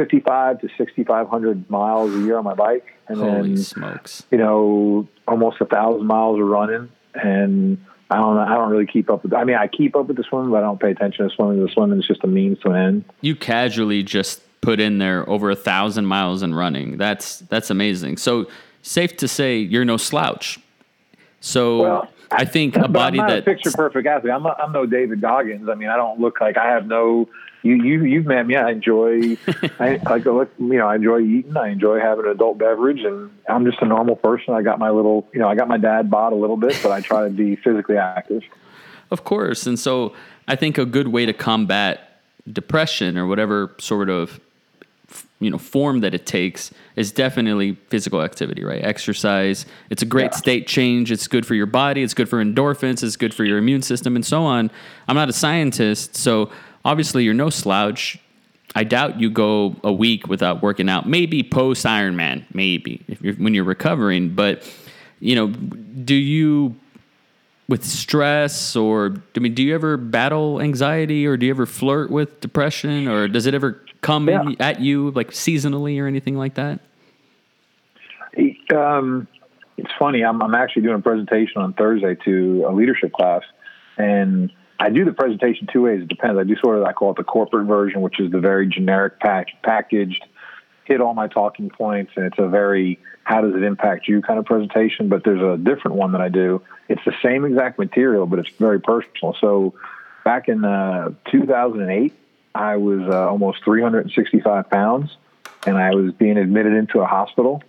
55 to 6500 miles a year on my bike and Holy then smokes. you know, almost a thousand miles of running, and I don't I don't really keep up with. I mean, I keep up with the swimming, but I don't pay attention to swimming. The swimming is just a means to an end. You casually just put in there over a thousand miles in running. That's that's amazing. So safe to say you're no slouch. So Well, I think a body I'm not that a picture perfect athlete. I'm not, I'm no David Goggins. I mean, I don't look like I have no. You you you've met me. I enjoy. I to look. You know, I enjoy eating. I enjoy having an adult beverage, and I'm just a normal person. I got my little. You know, I got my dad bod a little bit, but I try to be physically active. Of course. And so I think a good way to combat depression or whatever sort of you know form that it takes is definitely physical activity, right? Exercise. It's a great Yeah. state change. It's good for your body, it's good for endorphins, it's good for your immune system and so on. I'm not a scientist, so obviously you're no slouch. I doubt you go a week without working out. Maybe post Ironman, maybe if you're, when you're recovering. But you know, do you with stress or I mean, do you ever battle anxiety or do you ever flirt with depression or does it ever come in, at you like seasonally or anything like that? Um, it's funny. I'm, I'm actually doing a presentation on Thursday to a leadership class, and I do the presentation two ways. It depends. I do sort of I call it the corporate version, which is the very generic pack, packaged, hit all my talking points, and it's a very how does it impact you kind of presentation. But there's a different one that I do. It's the same exact material, but it's very personal. So back in uh, 2008, I was uh, almost 365 pounds, and I was being admitted into a hospital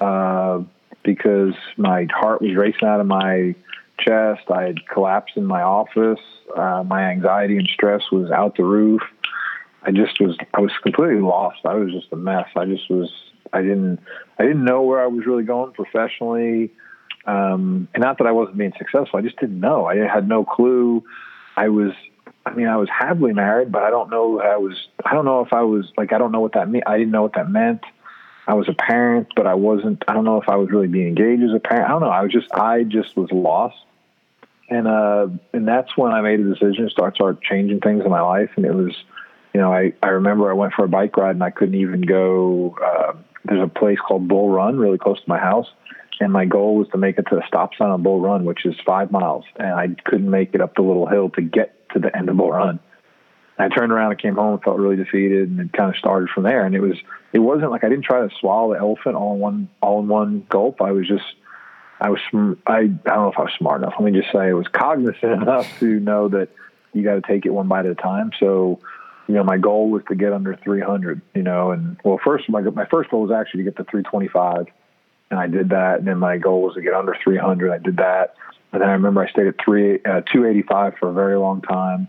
uh, because my heart was racing out of my chest. I had collapsed in my office. Uh, my anxiety and stress was out the roof. I just was I was completely lost. I was just a mess. I just was I didn't I didn't know where I was really going professionally. Um, and not that I wasn't being successful. I just didn't know. I had no clue. I was I mean I was happily married, but I don't know I was I don't know if I was like I don't know what that mean. I didn't know what that meant. I was a parent, but I wasn't. I don't know if I was really being engaged as a parent. I don't know. I was just. I just was lost, and uh, and that's when I made a decision to start start changing things in my life. And it was, you know, I I remember I went for a bike ride and I couldn't even go. Uh, there's a place called Bull Run, really close to my house, and my goal was to make it to the stop sign on Bull Run, which is five miles, and I couldn't make it up the little hill to get to the end of Bull Run. I turned around and came home and felt really defeated and it kind of started from there. And it was, it wasn't like I didn't try to swallow the elephant all in one, all in one gulp. I was just, I was, I, I don't know if I was smart enough. Let me just say I was cognizant enough to know that you got to take it one bite at a time. So, you know, my goal was to get under 300, you know, and well, first, my, my first goal was actually to get to 325 and I did that. And then my goal was to get under 300. I did that. And then I remember I stayed at three, uh, 285 for a very long time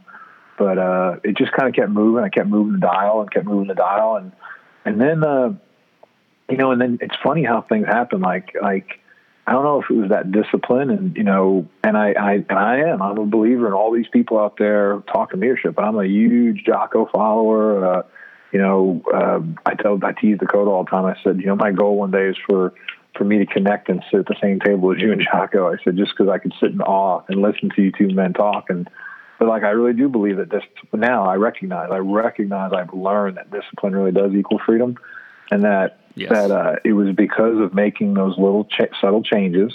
but uh, it just kind of kept moving. I kept moving the dial and kept moving the dial, and and then uh, you know, and then it's funny how things happen. Like like I don't know if it was that discipline, and you know, and I, I and I am. I'm a believer in all these people out there talking leadership. But I'm a huge Jocko follower. Uh, you know, uh, I tell I tease Dakota all the time. I said, you know, my goal one day is for for me to connect and sit at the same table as you and Jocko. I said, just because I could sit in awe and listen to you two men talk and but like I really do believe that this now I recognize I recognize I've learned that discipline really does equal freedom, and that Yes. that uh, it was because of making those little ch- subtle changes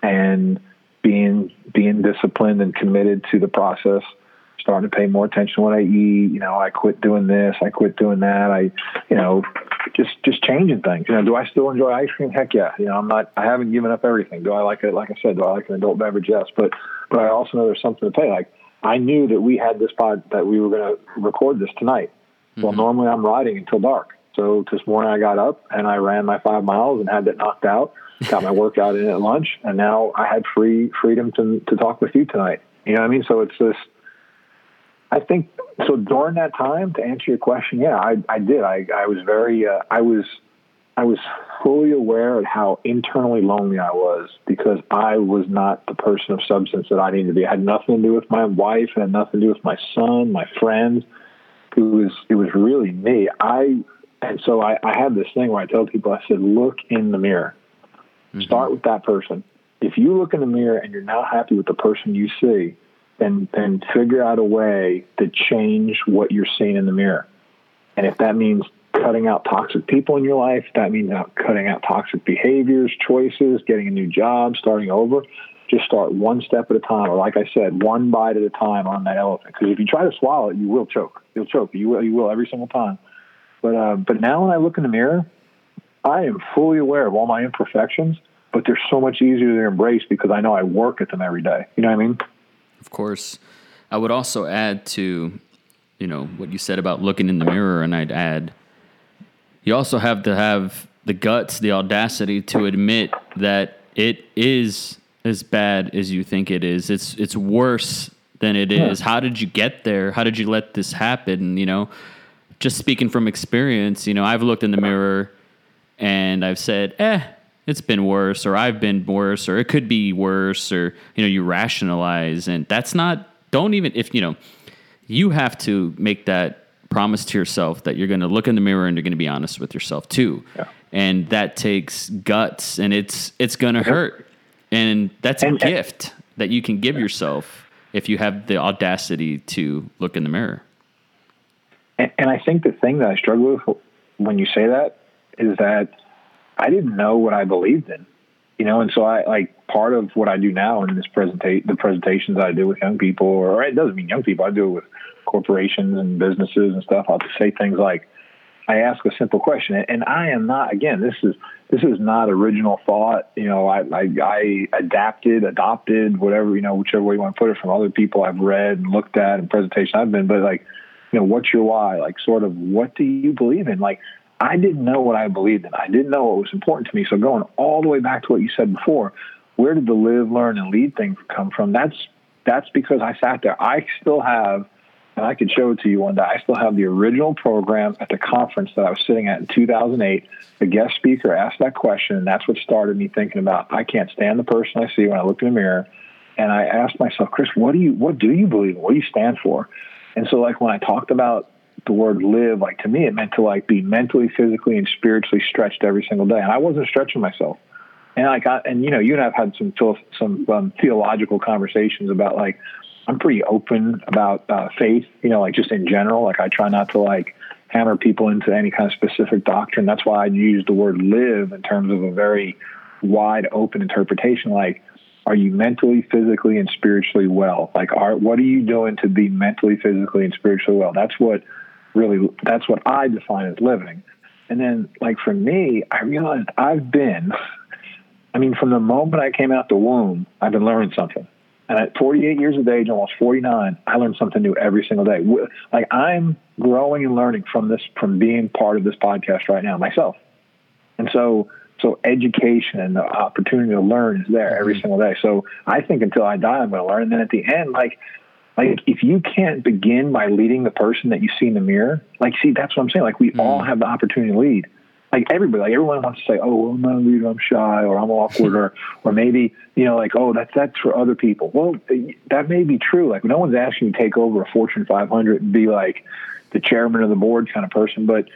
and being being disciplined and committed to the process. Starting to pay more attention to what I eat. You know, I quit doing this. I quit doing that. I, you know, just just changing things. You know, do I still enjoy ice cream? Heck yeah. You know, I'm not. I haven't given up everything. Do I like it? Like I said, do I like an adult beverage? Yes, but but I also know there's something to pay. Like I knew that we had this pod that we were going to record this tonight. Well, normally I'm riding until dark, So this morning I got up and I ran my five miles and had that knocked out. Got my workout in at lunch, and now I had free freedom to to talk with you tonight. You know what I mean? So it's this. I think so. During that time, to answer your question, yeah, I I did. I I was very. Uh, I was I was fully aware of how internally lonely I was because I was not the person of substance that I needed to be. I had nothing to do with my wife, it had nothing to do with my son, my friends. It was it was really me. I and so I, I had this thing where I tell people, I said, look in the mirror. Mm-hmm. Start with that person. If you look in the mirror and you're not happy with the person you see, then then figure out a way to change what you're seeing in the mirror. And if that means cutting out toxic people in your life, that means cutting out toxic behaviors, choices, getting a new job, starting over. Just start one step at a time, or like I said, one bite at a time on that elephant. Because if you try to swallow it, you will choke. You'll choke. You will. You will every single time. But uh, but now when I look in the mirror, I am fully aware of all my imperfections. But they're so much easier to embrace because I know I work at them every day. You know what I mean? Of course. I would also add to, you know, what you said about looking in the mirror, and I'd add, you also have to have the guts, the audacity to admit that it is as bad as you think it is. It's it's worse than it is. Yeah. How did you get there? How did you let this happen? You know, just speaking from experience, you know, I've looked in the mirror and I've said, eh, it's been worse, or I've been worse, or it could be worse, or, you know, you rationalize. And that's not, don't even, if, you know, you have to make that promise to yourself that you're going to look in the mirror and you're going to be honest with yourself too. Yeah. And that takes guts and it's, it's going to yep. hurt. And that's and, a gift that you can give yourself if you have the audacity to look in the mirror. And, and I think the thing that I struggle with when you say that is that I didn't know what I believed in, you know, and so I like part of what I do now in this presentation, the presentations I do with young people, or it doesn't mean young people, I do it with corporations and businesses and stuff. I'll say things like, I ask a simple question, and I am not. Again, this is this is not original thought. You know, I, I, I adapted, adopted, whatever you know, whichever way you want to put it, from other people I've read and looked at and presentation I've been. But like, you know, what's your why? Like, sort of, what do you believe in? Like, I didn't know what I believed in. I didn't know what was important to me. So going all the way back to what you said before, where did the live, learn, and lead thing come from? That's that's because I sat there. I still have, and I could show it to you one day. I still have the original program at the conference that I was sitting at in 2008. The guest speaker asked that question, and that's what started me thinking about. I can't stand the person I see when I look in the mirror. And I asked myself, Chris, what do you what do you believe? What do you stand for? And so, like when I talked about the word live, like to me, it meant to like be mentally, physically, and spiritually stretched every single day. And I wasn't stretching myself. And like, I, and you know, you and I've had some some um, theological conversations about like, I'm pretty open about uh, faith. You know, like just in general. Like I try not to like hammer people into any kind of specific doctrine. That's why I use the word live in terms of a very wide open interpretation. Like are you mentally, physically, and spiritually well? Like, are what are you doing to be mentally, physically, and spiritually well? That's what really that's what I define as living. And then, like for me, I realized I've been. I mean, from the moment I came out the womb, I've been learning something. And at 48 years of age, almost 49, I learn something new every single day. Like I'm growing and learning from this, from being part of this podcast right now myself. And so so education and the opportunity to learn is there every mm-hmm. single day. So I think until I die, I'm going to learn. And then at the end, like, like if you can't begin by leading the person that you see in the mirror, like, see, that's what I'm saying. Like, we mm. all have the opportunity to lead. Like everybody, like everyone wants to say, "Oh, well, I'm not a leader. I'm shy, or I'm awkward, or or maybe you know, like, oh, that's that's for other people." Well, eh, that may be true. Like, no one's asking you to take over a Fortune 500 and be like the chairman of the board kind of person, but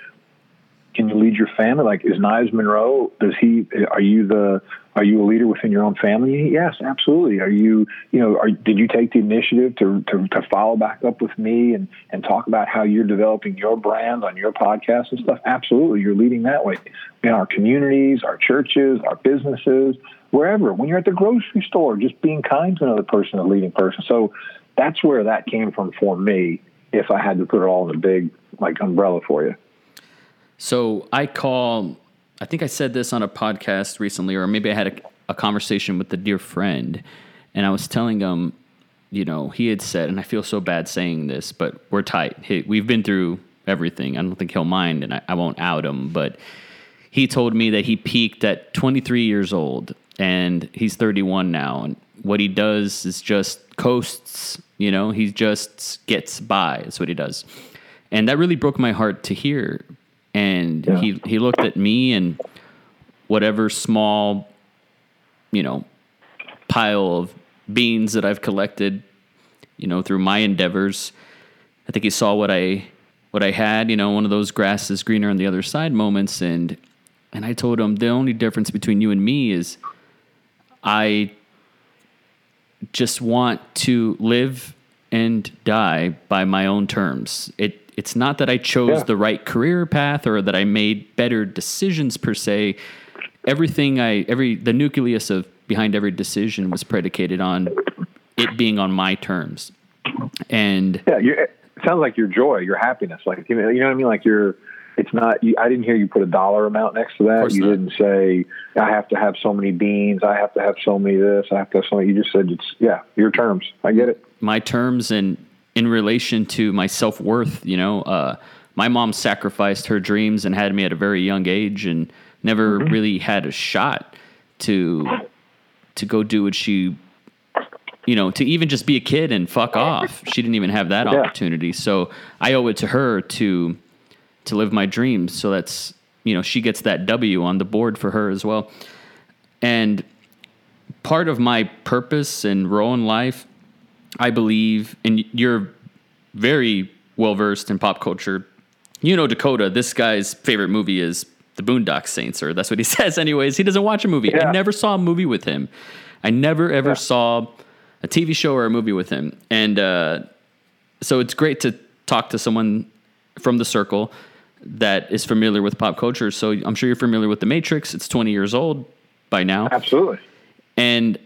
can you lead your family? Like, is Niles Monroe? Does he? Eh, are you the? Are you a leader within your own family? Yes, absolutely. Are you? You know, are, did you take the initiative to, to to follow back up with me and and talk about how you're developing your brand on your podcast and stuff? Absolutely, you're leading that way in our communities, our churches, our businesses, wherever. When you're at the grocery store, just being kind to another person, a leading person. So that's where that came from for me. If I had to put it all in a big like umbrella for you. So I call, I think I said this on a podcast recently, or maybe I had a, a conversation with a dear friend, and I was telling him, you know, he had said, and I feel so bad saying this, but we're tight. He, we've been through everything. I don't think he'll mind, and I, I won't out him. But he told me that he peaked at 23 years old, and he's 31 now. And what he does is just coasts. You know, he just gets by. Is what he does, and that really broke my heart to hear. And Yeah. he he looked at me and whatever small, you know, pile of beans that I've collected, you know, through my endeavors. I think he saw what I what I had, you know, one of those grass is greener on the other side moments and and I told him the only difference between you and me is I just want to live and die by my own terms. It it's not that I chose Yeah. the right career path or that I made better decisions per se. Everything I every the nucleus of behind every decision was predicated on it being on my terms. And Yeah, it sounds like your joy, your happiness. Like you know, you know what I mean. Like you're. It's not. You, I didn't hear you put a dollar amount next to that. You not. didn't say I have to have so many beans. I have to have so many this. I have to have so many. You just said it's yeah, your terms. I get it. my terms and in relation to my self worth. You know, uh, my mom sacrificed her dreams and had me at a very young age, and never really had a shot to to go do what she, you know, to even just be a kid and fuck off. She didn't even have that Yeah. opportunity. So I owe it to her to to live my dreams. So that's you know she gets that W on the board for her as well, and part of my purpose and role in life I believe, and you're very well versed in pop culture. You know, Dakota, this guy's favorite movie is The Boondock Saints, or that's what he says, anyways. He doesn't watch a movie. I never saw a movie with him. I never ever Yeah. saw a TV show or a movie with him. And uh, so it's great to talk to someone from the circle that is familiar with pop culture. So I'm sure you're familiar with The Matrix. It's 20 years old by now. Absolutely. And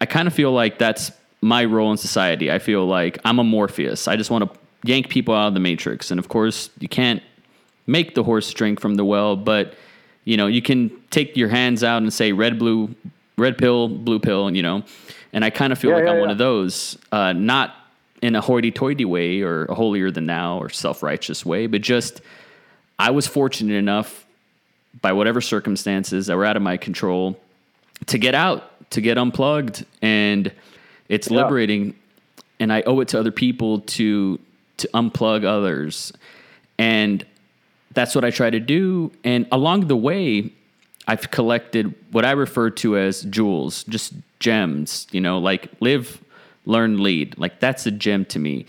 I kind of feel like that's my role in society. I feel like I'm a Morpheus. I just want to yank people out of the matrix. And of course, you can't make the horse drink from the well, but you know, you can take your hands out and say red, blue, red pill, blue pill, you know. And I kind of feel Yeah, like yeah, I'm one of those, uh, not in a hoity-toity way or a holier than thou or self-righteous way, but just I was fortunate enough by whatever circumstances that were out of my control to get out, to get unplugged, and it's Yeah. liberating. And I owe it to other people to to unplug others, and that's what I try to do. And along the way, I've collected what I refer to as jewels, just gems. You know, like live, learn, lead. Like that's a gem to me.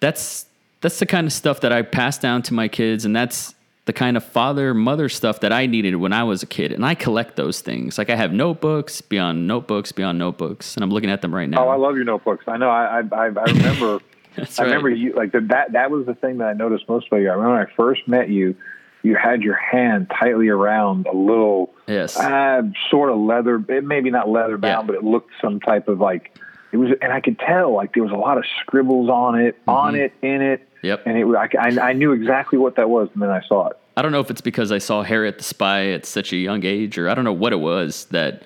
That's that's the kind of stuff that I pass down to my kids, and that's the kind of father mother stuff that I needed when I was a kid. And I collect those things. Like I have notebooks beyond notebooks beyond notebooks, and I'm looking at them right now. Oh, I love your notebooks. I know. I I, I remember. That's right. I remember you like the, that. That was the thing that I noticed most about you. I remember when I first met you. You had your hand tightly around a little, Yes. uh, sort of leather. It maybe not leather bound, Yeah. but it looked some type of like. It was, and I could tell like there was a lot of scribbles on it, on it, in it. Yep. And it, I, I, I knew exactly what that was, and then I saw it. I don't know if it's because I saw Harriet the Spy at such a young age, or I don't know what it was that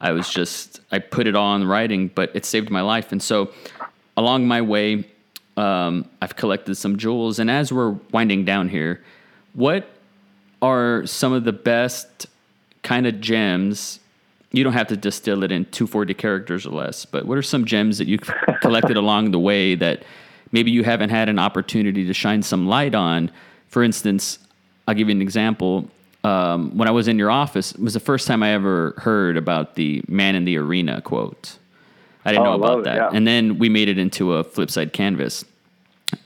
I was just I put it on writing, but it saved my life. And so, along my way, um, I've collected some jewels. And as we're winding down here, what are some of the best kind of gems? You don't have to distill it in 240 characters or less, but what are some gems that you've collected along the way that maybe you haven't had an opportunity to shine some light on? For instance, I'll give you an example. Um, when I was in your office, it was the first time I ever heard about the man in the arena quote. I didn't Oh, know about it, that. yeah. And then we made it into a flip side canvas,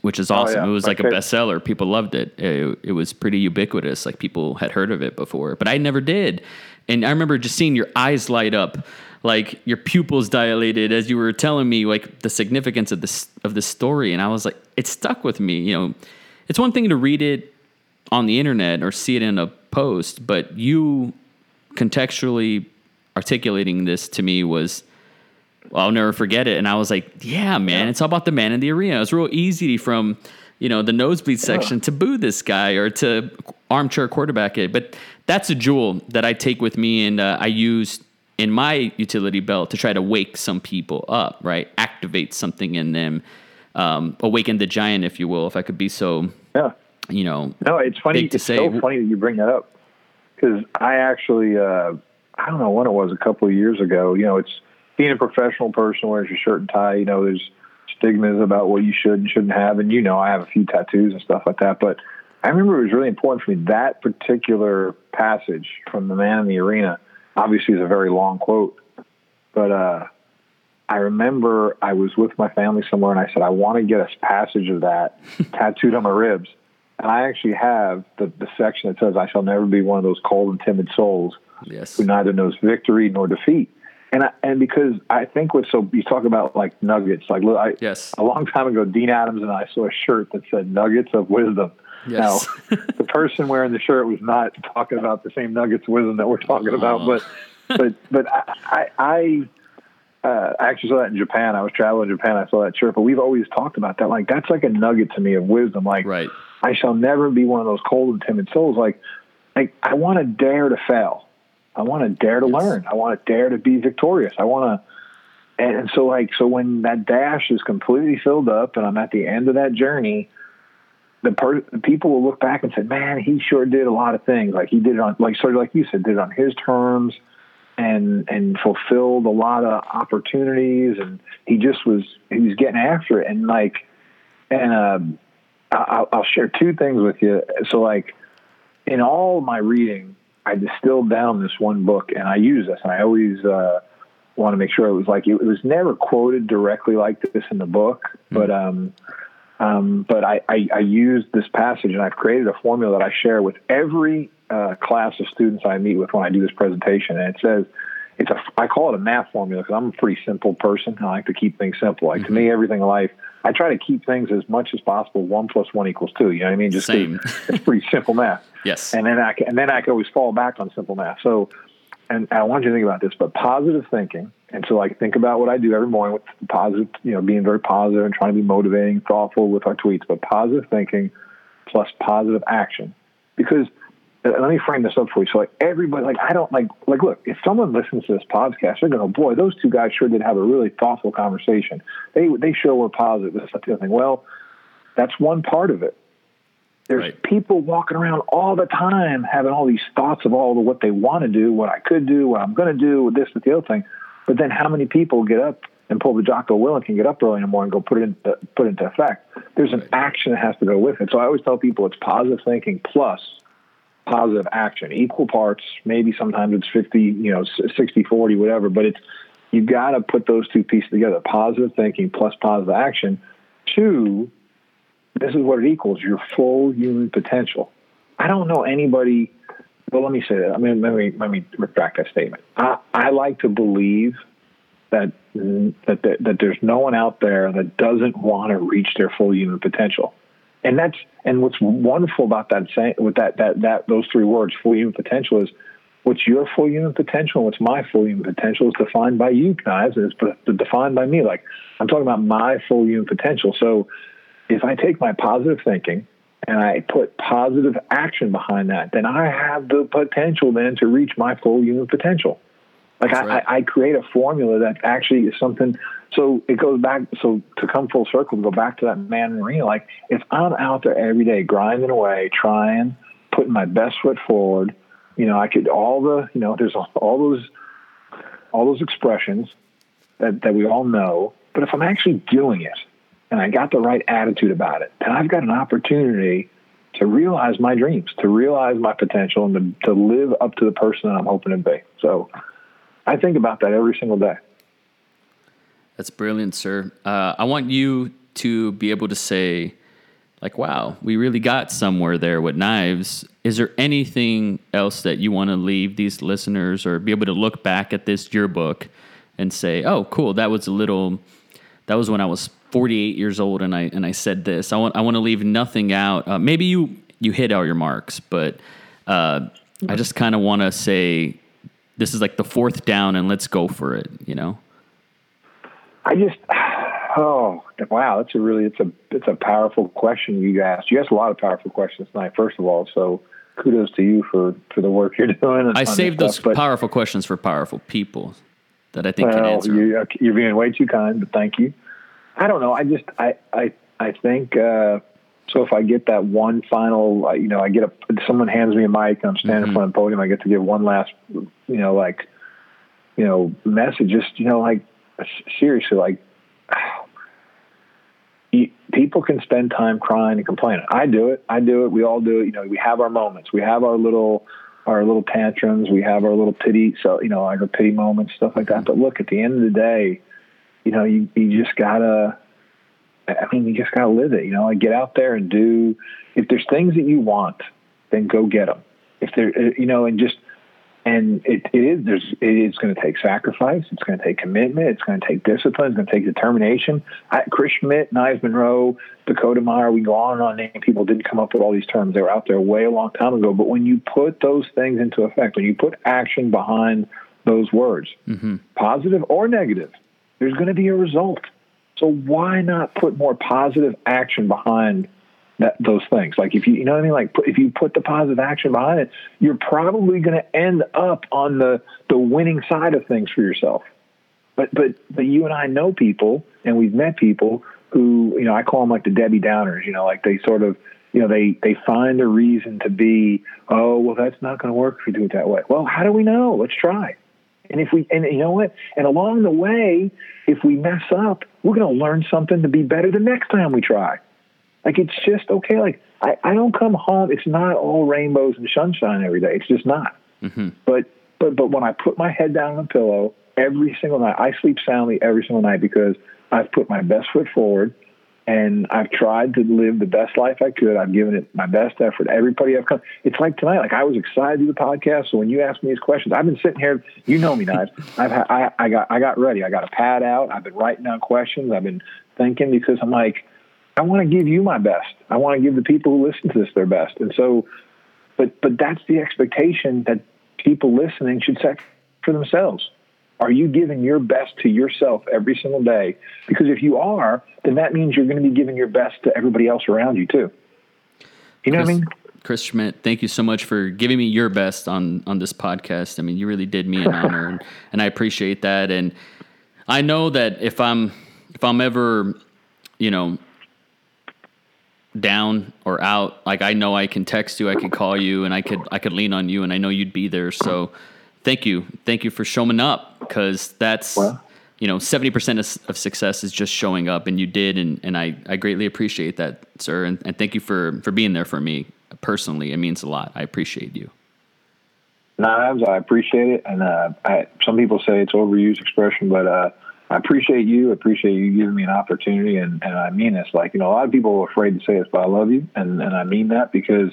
which is awesome. Oh, yeah. It was My like a bestseller. People loved it. it. It was pretty ubiquitous. Like people had heard of it before, but I never did. And I remember just seeing your eyes light up, like your pupils dilated as you were telling me like the significance of this of this story. And I was like, it stuck with me. You know, it's one thing to read it on the internet or see it in a post, but you contextually articulating this to me was well, I'll never forget it. And I was like, yeah, man, it's all about the man in the arena. It was real easy from, you know, the nosebleed section to boo this guy or to armchair quarterback it. But that's a jewel that I take with me and uh, I use in my utility belt to try to wake some people up, right? Activate something in them, um, awaken the giant, if you will, if I could be so Yeah. you know, no, it's funny. to It's say. so funny that you bring that up because I actually, uh, I don't know when it was, a couple of years ago. You know, it's being a professional person wears your shirt and tie. You know, there's stigmas about what you should and shouldn't have, and you know, I have a few tattoos and stuff like that. But I remember it was really important for me that particular passage from the man in the arena. Obviously, is a very long quote, but uh, I remember I was with my family somewhere, and I said I want to get a passage of that tattooed on my ribs. And I actually have the, the section that says, I shall never be one of those cold and timid souls yes, who neither knows victory nor defeat. And I, and because I think what's so you talk about like nuggets, like I, yes, a long time ago, Dean Adams and I saw a shirt that said "Nuggets of Wisdom." Yes. Now, the person wearing the shirt was not talking about the same nuggets of wisdom that we're talking about, Oh. but but but I I, I uh, I actually saw that in Japan. I was traveling in Japan. I saw that shirt, but we've always talked about that. Like that's like a nugget to me of wisdom. Like right. I shall never be one of those cold and timid souls. Like, like I want to dare to fail. I want to dare to Yes. learn. I want to dare to be victorious. I want to, and, and so like, so when that dash is completely filled up and I'm at the end of that journey, the, per- the people will look back and say, man, he sure did a lot of things. Like he did it on, like, sort of like you said, did it on his terms and, and fulfilled a lot of opportunities. And he just was, he was getting after it. And like, and, um, I'll, I'll share two things with you. So, like, in all my reading, I distilled down this one book, and I use this, and I always uh, want to make sure it was like it was never quoted directly like this in the book, but um, um, but I, I, I used this passage, and I've created a formula that I share with every uh, class of students I meet with when I do this presentation, and it says. It's a, I call it a math formula because I'm a pretty simple person. I like to keep things simple. Like to me, everything in life, I try to keep things as much as possible. One plus one equals two. You know what I mean? Just Same. it's pretty simple math Yes. and then I can, and then I can always fall back on simple math. So, and I want you to think about this, but positive thinking. And so, like, think about what I do every morning with positive, you know, being very positive and trying to be motivating, thoughtful with our tweets. But positive thinking plus positive action, because uh, let me frame this up for you. So, like, everybody, like, I don't like, like, look, if someone listens to this podcast, they're going, to go, boy, those two guys sure did have a really thoughtful conversation. They they sure were positive. This, the other thing. Well, that's one part of it. There's Right. people walking around all the time having all these thoughts of all the what they want to do, what I could do, what I'm going to do, with this, that, the other thing. But then how many people get up and pull the Jocko Willink get up early in the morning and go put it into, uh, put it into effect? There's an action that has to go with it. So I always tell people it's positive thinking plus positive action, equal parts. Maybe sometimes it's 50, you know, 60, 40, whatever, but it's, you've got to put those two pieces together positive thinking plus positive action. Two, this is what it equals your full human potential. I don't know anybody. Well, let me say that. I mean, let me let me retract that statement. I, I like to believe that that that there's no one out there that doesn't want to reach their full human potential, and that's and what's wonderful about that saying with that that that those three words, full human potential, is what's your full human potential and what's my full human potential is defined by you guys, and it's defined by me. Like I'm talking about my full human potential. So if I take my positive thinking and I put positive action behind that, then I have the potential then to reach my full human potential. Like I, right. I, I create a formula that actually is something. So it goes back. So to come full circle, to go back to that man in the arena. Like if I'm out there every day grinding away, trying, putting my best foot forward, you know, I could all the, you know, there's all those, all those expressions that that we all know. But if I'm actually doing it, and I got the right attitude about it, then I've got an opportunity to realize my dreams, to realize my potential, and to, to live up to the person that I'm hoping to be. So I think about that every single day. That's brilliant, sir. Uh, I want you to be able to say, like, wow, we really got somewhere there with knives. Is there anything else that you want to leave these listeners or be able to look back at this yearbook and say, oh, cool, that was a little, that was when I was 48 years old and I, and I said this. I want, I want to leave nothing out. Uh, maybe you, you hit all your marks, but uh, I just kind of want to say, this is like the fourth down and let's go for it, you know? I just, oh wow, that's a really it's a it's a powerful question you asked. You asked a lot of powerful questions tonight. First of all, so kudos to you for for the work you're doing. I saved those stuff, powerful questions for powerful people that I think can answer. you, you're being way too kind, but thank you. I don't know. I just I I I think uh, So if I get that one final, uh, you know, I get a someone hands me a mic and I'm standing mm-hmm. in front of the podium, I get to give one last, you know, like, you know, message. Just you know, like seriously, like people can spend time crying and complaining. I do it. I do it. We all do it. You know, we have our moments. We have our little our little tantrums. We have our little pity. So you know, like our pity moments, stuff like that. But look, at the end of the day, you know, you you just gotta. I mean, you just gotta live it. You know, like get out there and do. If there's things that you want, then go get them. If there, you know, and just and it, it is there's it is going to take sacrifice. It's going to take commitment. It's going to take discipline. It's going to take determination. I, Chris Schmidt, Knives Monroe, Dakota Meyer, we go on and on. And people didn't come up with all these terms. They were out there way a long time ago. But when you put those things into effect, when you put action behind those words, mm-hmm. positive or negative, there's going to be a result. So why not put more positive action behind that those things. Like if you you know what I mean, like if you put the positive action behind it, you're probably going to end up on the the winning side of things for yourself. But but but you and I know people, and we've met people who you know I call them like the Debbie Downers. You know, like they sort of you know they they find a reason to be oh well that's not going to work if we do it that way. Well, how do we know? Let's try. And if we and you know what? And along the way, if we mess up, we're going to learn something to be better the next time we try. Like it's just okay. Like I, I don't come home. It's not all rainbows and sunshine every day. It's just not. Mm-hmm. But but but when I put my head down on the pillow every single night, I sleep soundly every single night because I've put my best foot forward and I've tried to live the best life I could. I've given it my best effort. Everybody I've come, it's like tonight. Like I was excited to do the podcast. So when you ask me these questions, I've been sitting here. You know me, Knives. I've ha- I, I got I got ready. I got a pad out. I've been writing down questions. I've been thinking because I'm like, I want to give you my best. I want to give the people who listen to this their best. And so, but but that's the expectation that people listening should set for themselves. Are you giving your best to yourself every single day? Because if you are, then that means you're going to be giving your best to everybody else around you too. You know Chris, what I mean? Chris Schmidt, thank you so much for giving me your best on on this podcast. I mean, you really did me an honor, and, and I appreciate that. And I know that if I'm if I'm ever, you know, down or out, like I know I can text you, I can call you, and I could I could lean on you, and I know you'd be there. So, thank you, thank you for showing up because that's well, you know seventy percent of success is just showing up, and you did, and and I I greatly appreciate that, sir, and, and thank you for for being there for me personally. It means a lot. I appreciate you. Knives, I appreciate it, and uh, I, some people say it's overused expression, but uh, I appreciate you. Appreciate you giving me an opportunity, and, and I mean this. Like you know, a lot of people are afraid to say this, but I love you, and and I mean that because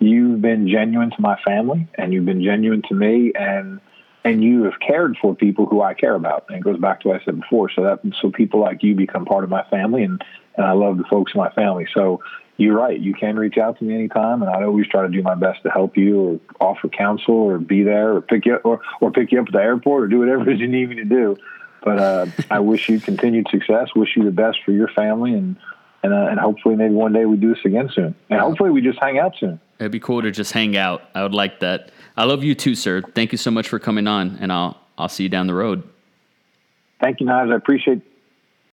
you've been genuine to my family, and you've been genuine to me, and and you have cared for people who I care about. And it goes back to what I said before. So that so people like you become part of my family, and and I love the folks in my family. So you're right. You can reach out to me anytime, and I always try to do my best to help you, or offer counsel, or be there, or pick you up, or or pick you up at the airport, or do whatever you need me to do. But uh, I wish you continued success. Wish you the best for your family, and and uh, and hopefully maybe one day we do this again soon. And hopefully we just hang out soon. It'd be cool to just hang out. I would like that. I love you too, sir. Thank you so much for coming on, and I'll I'll see you down the road. Thank you, Naz. I appreciate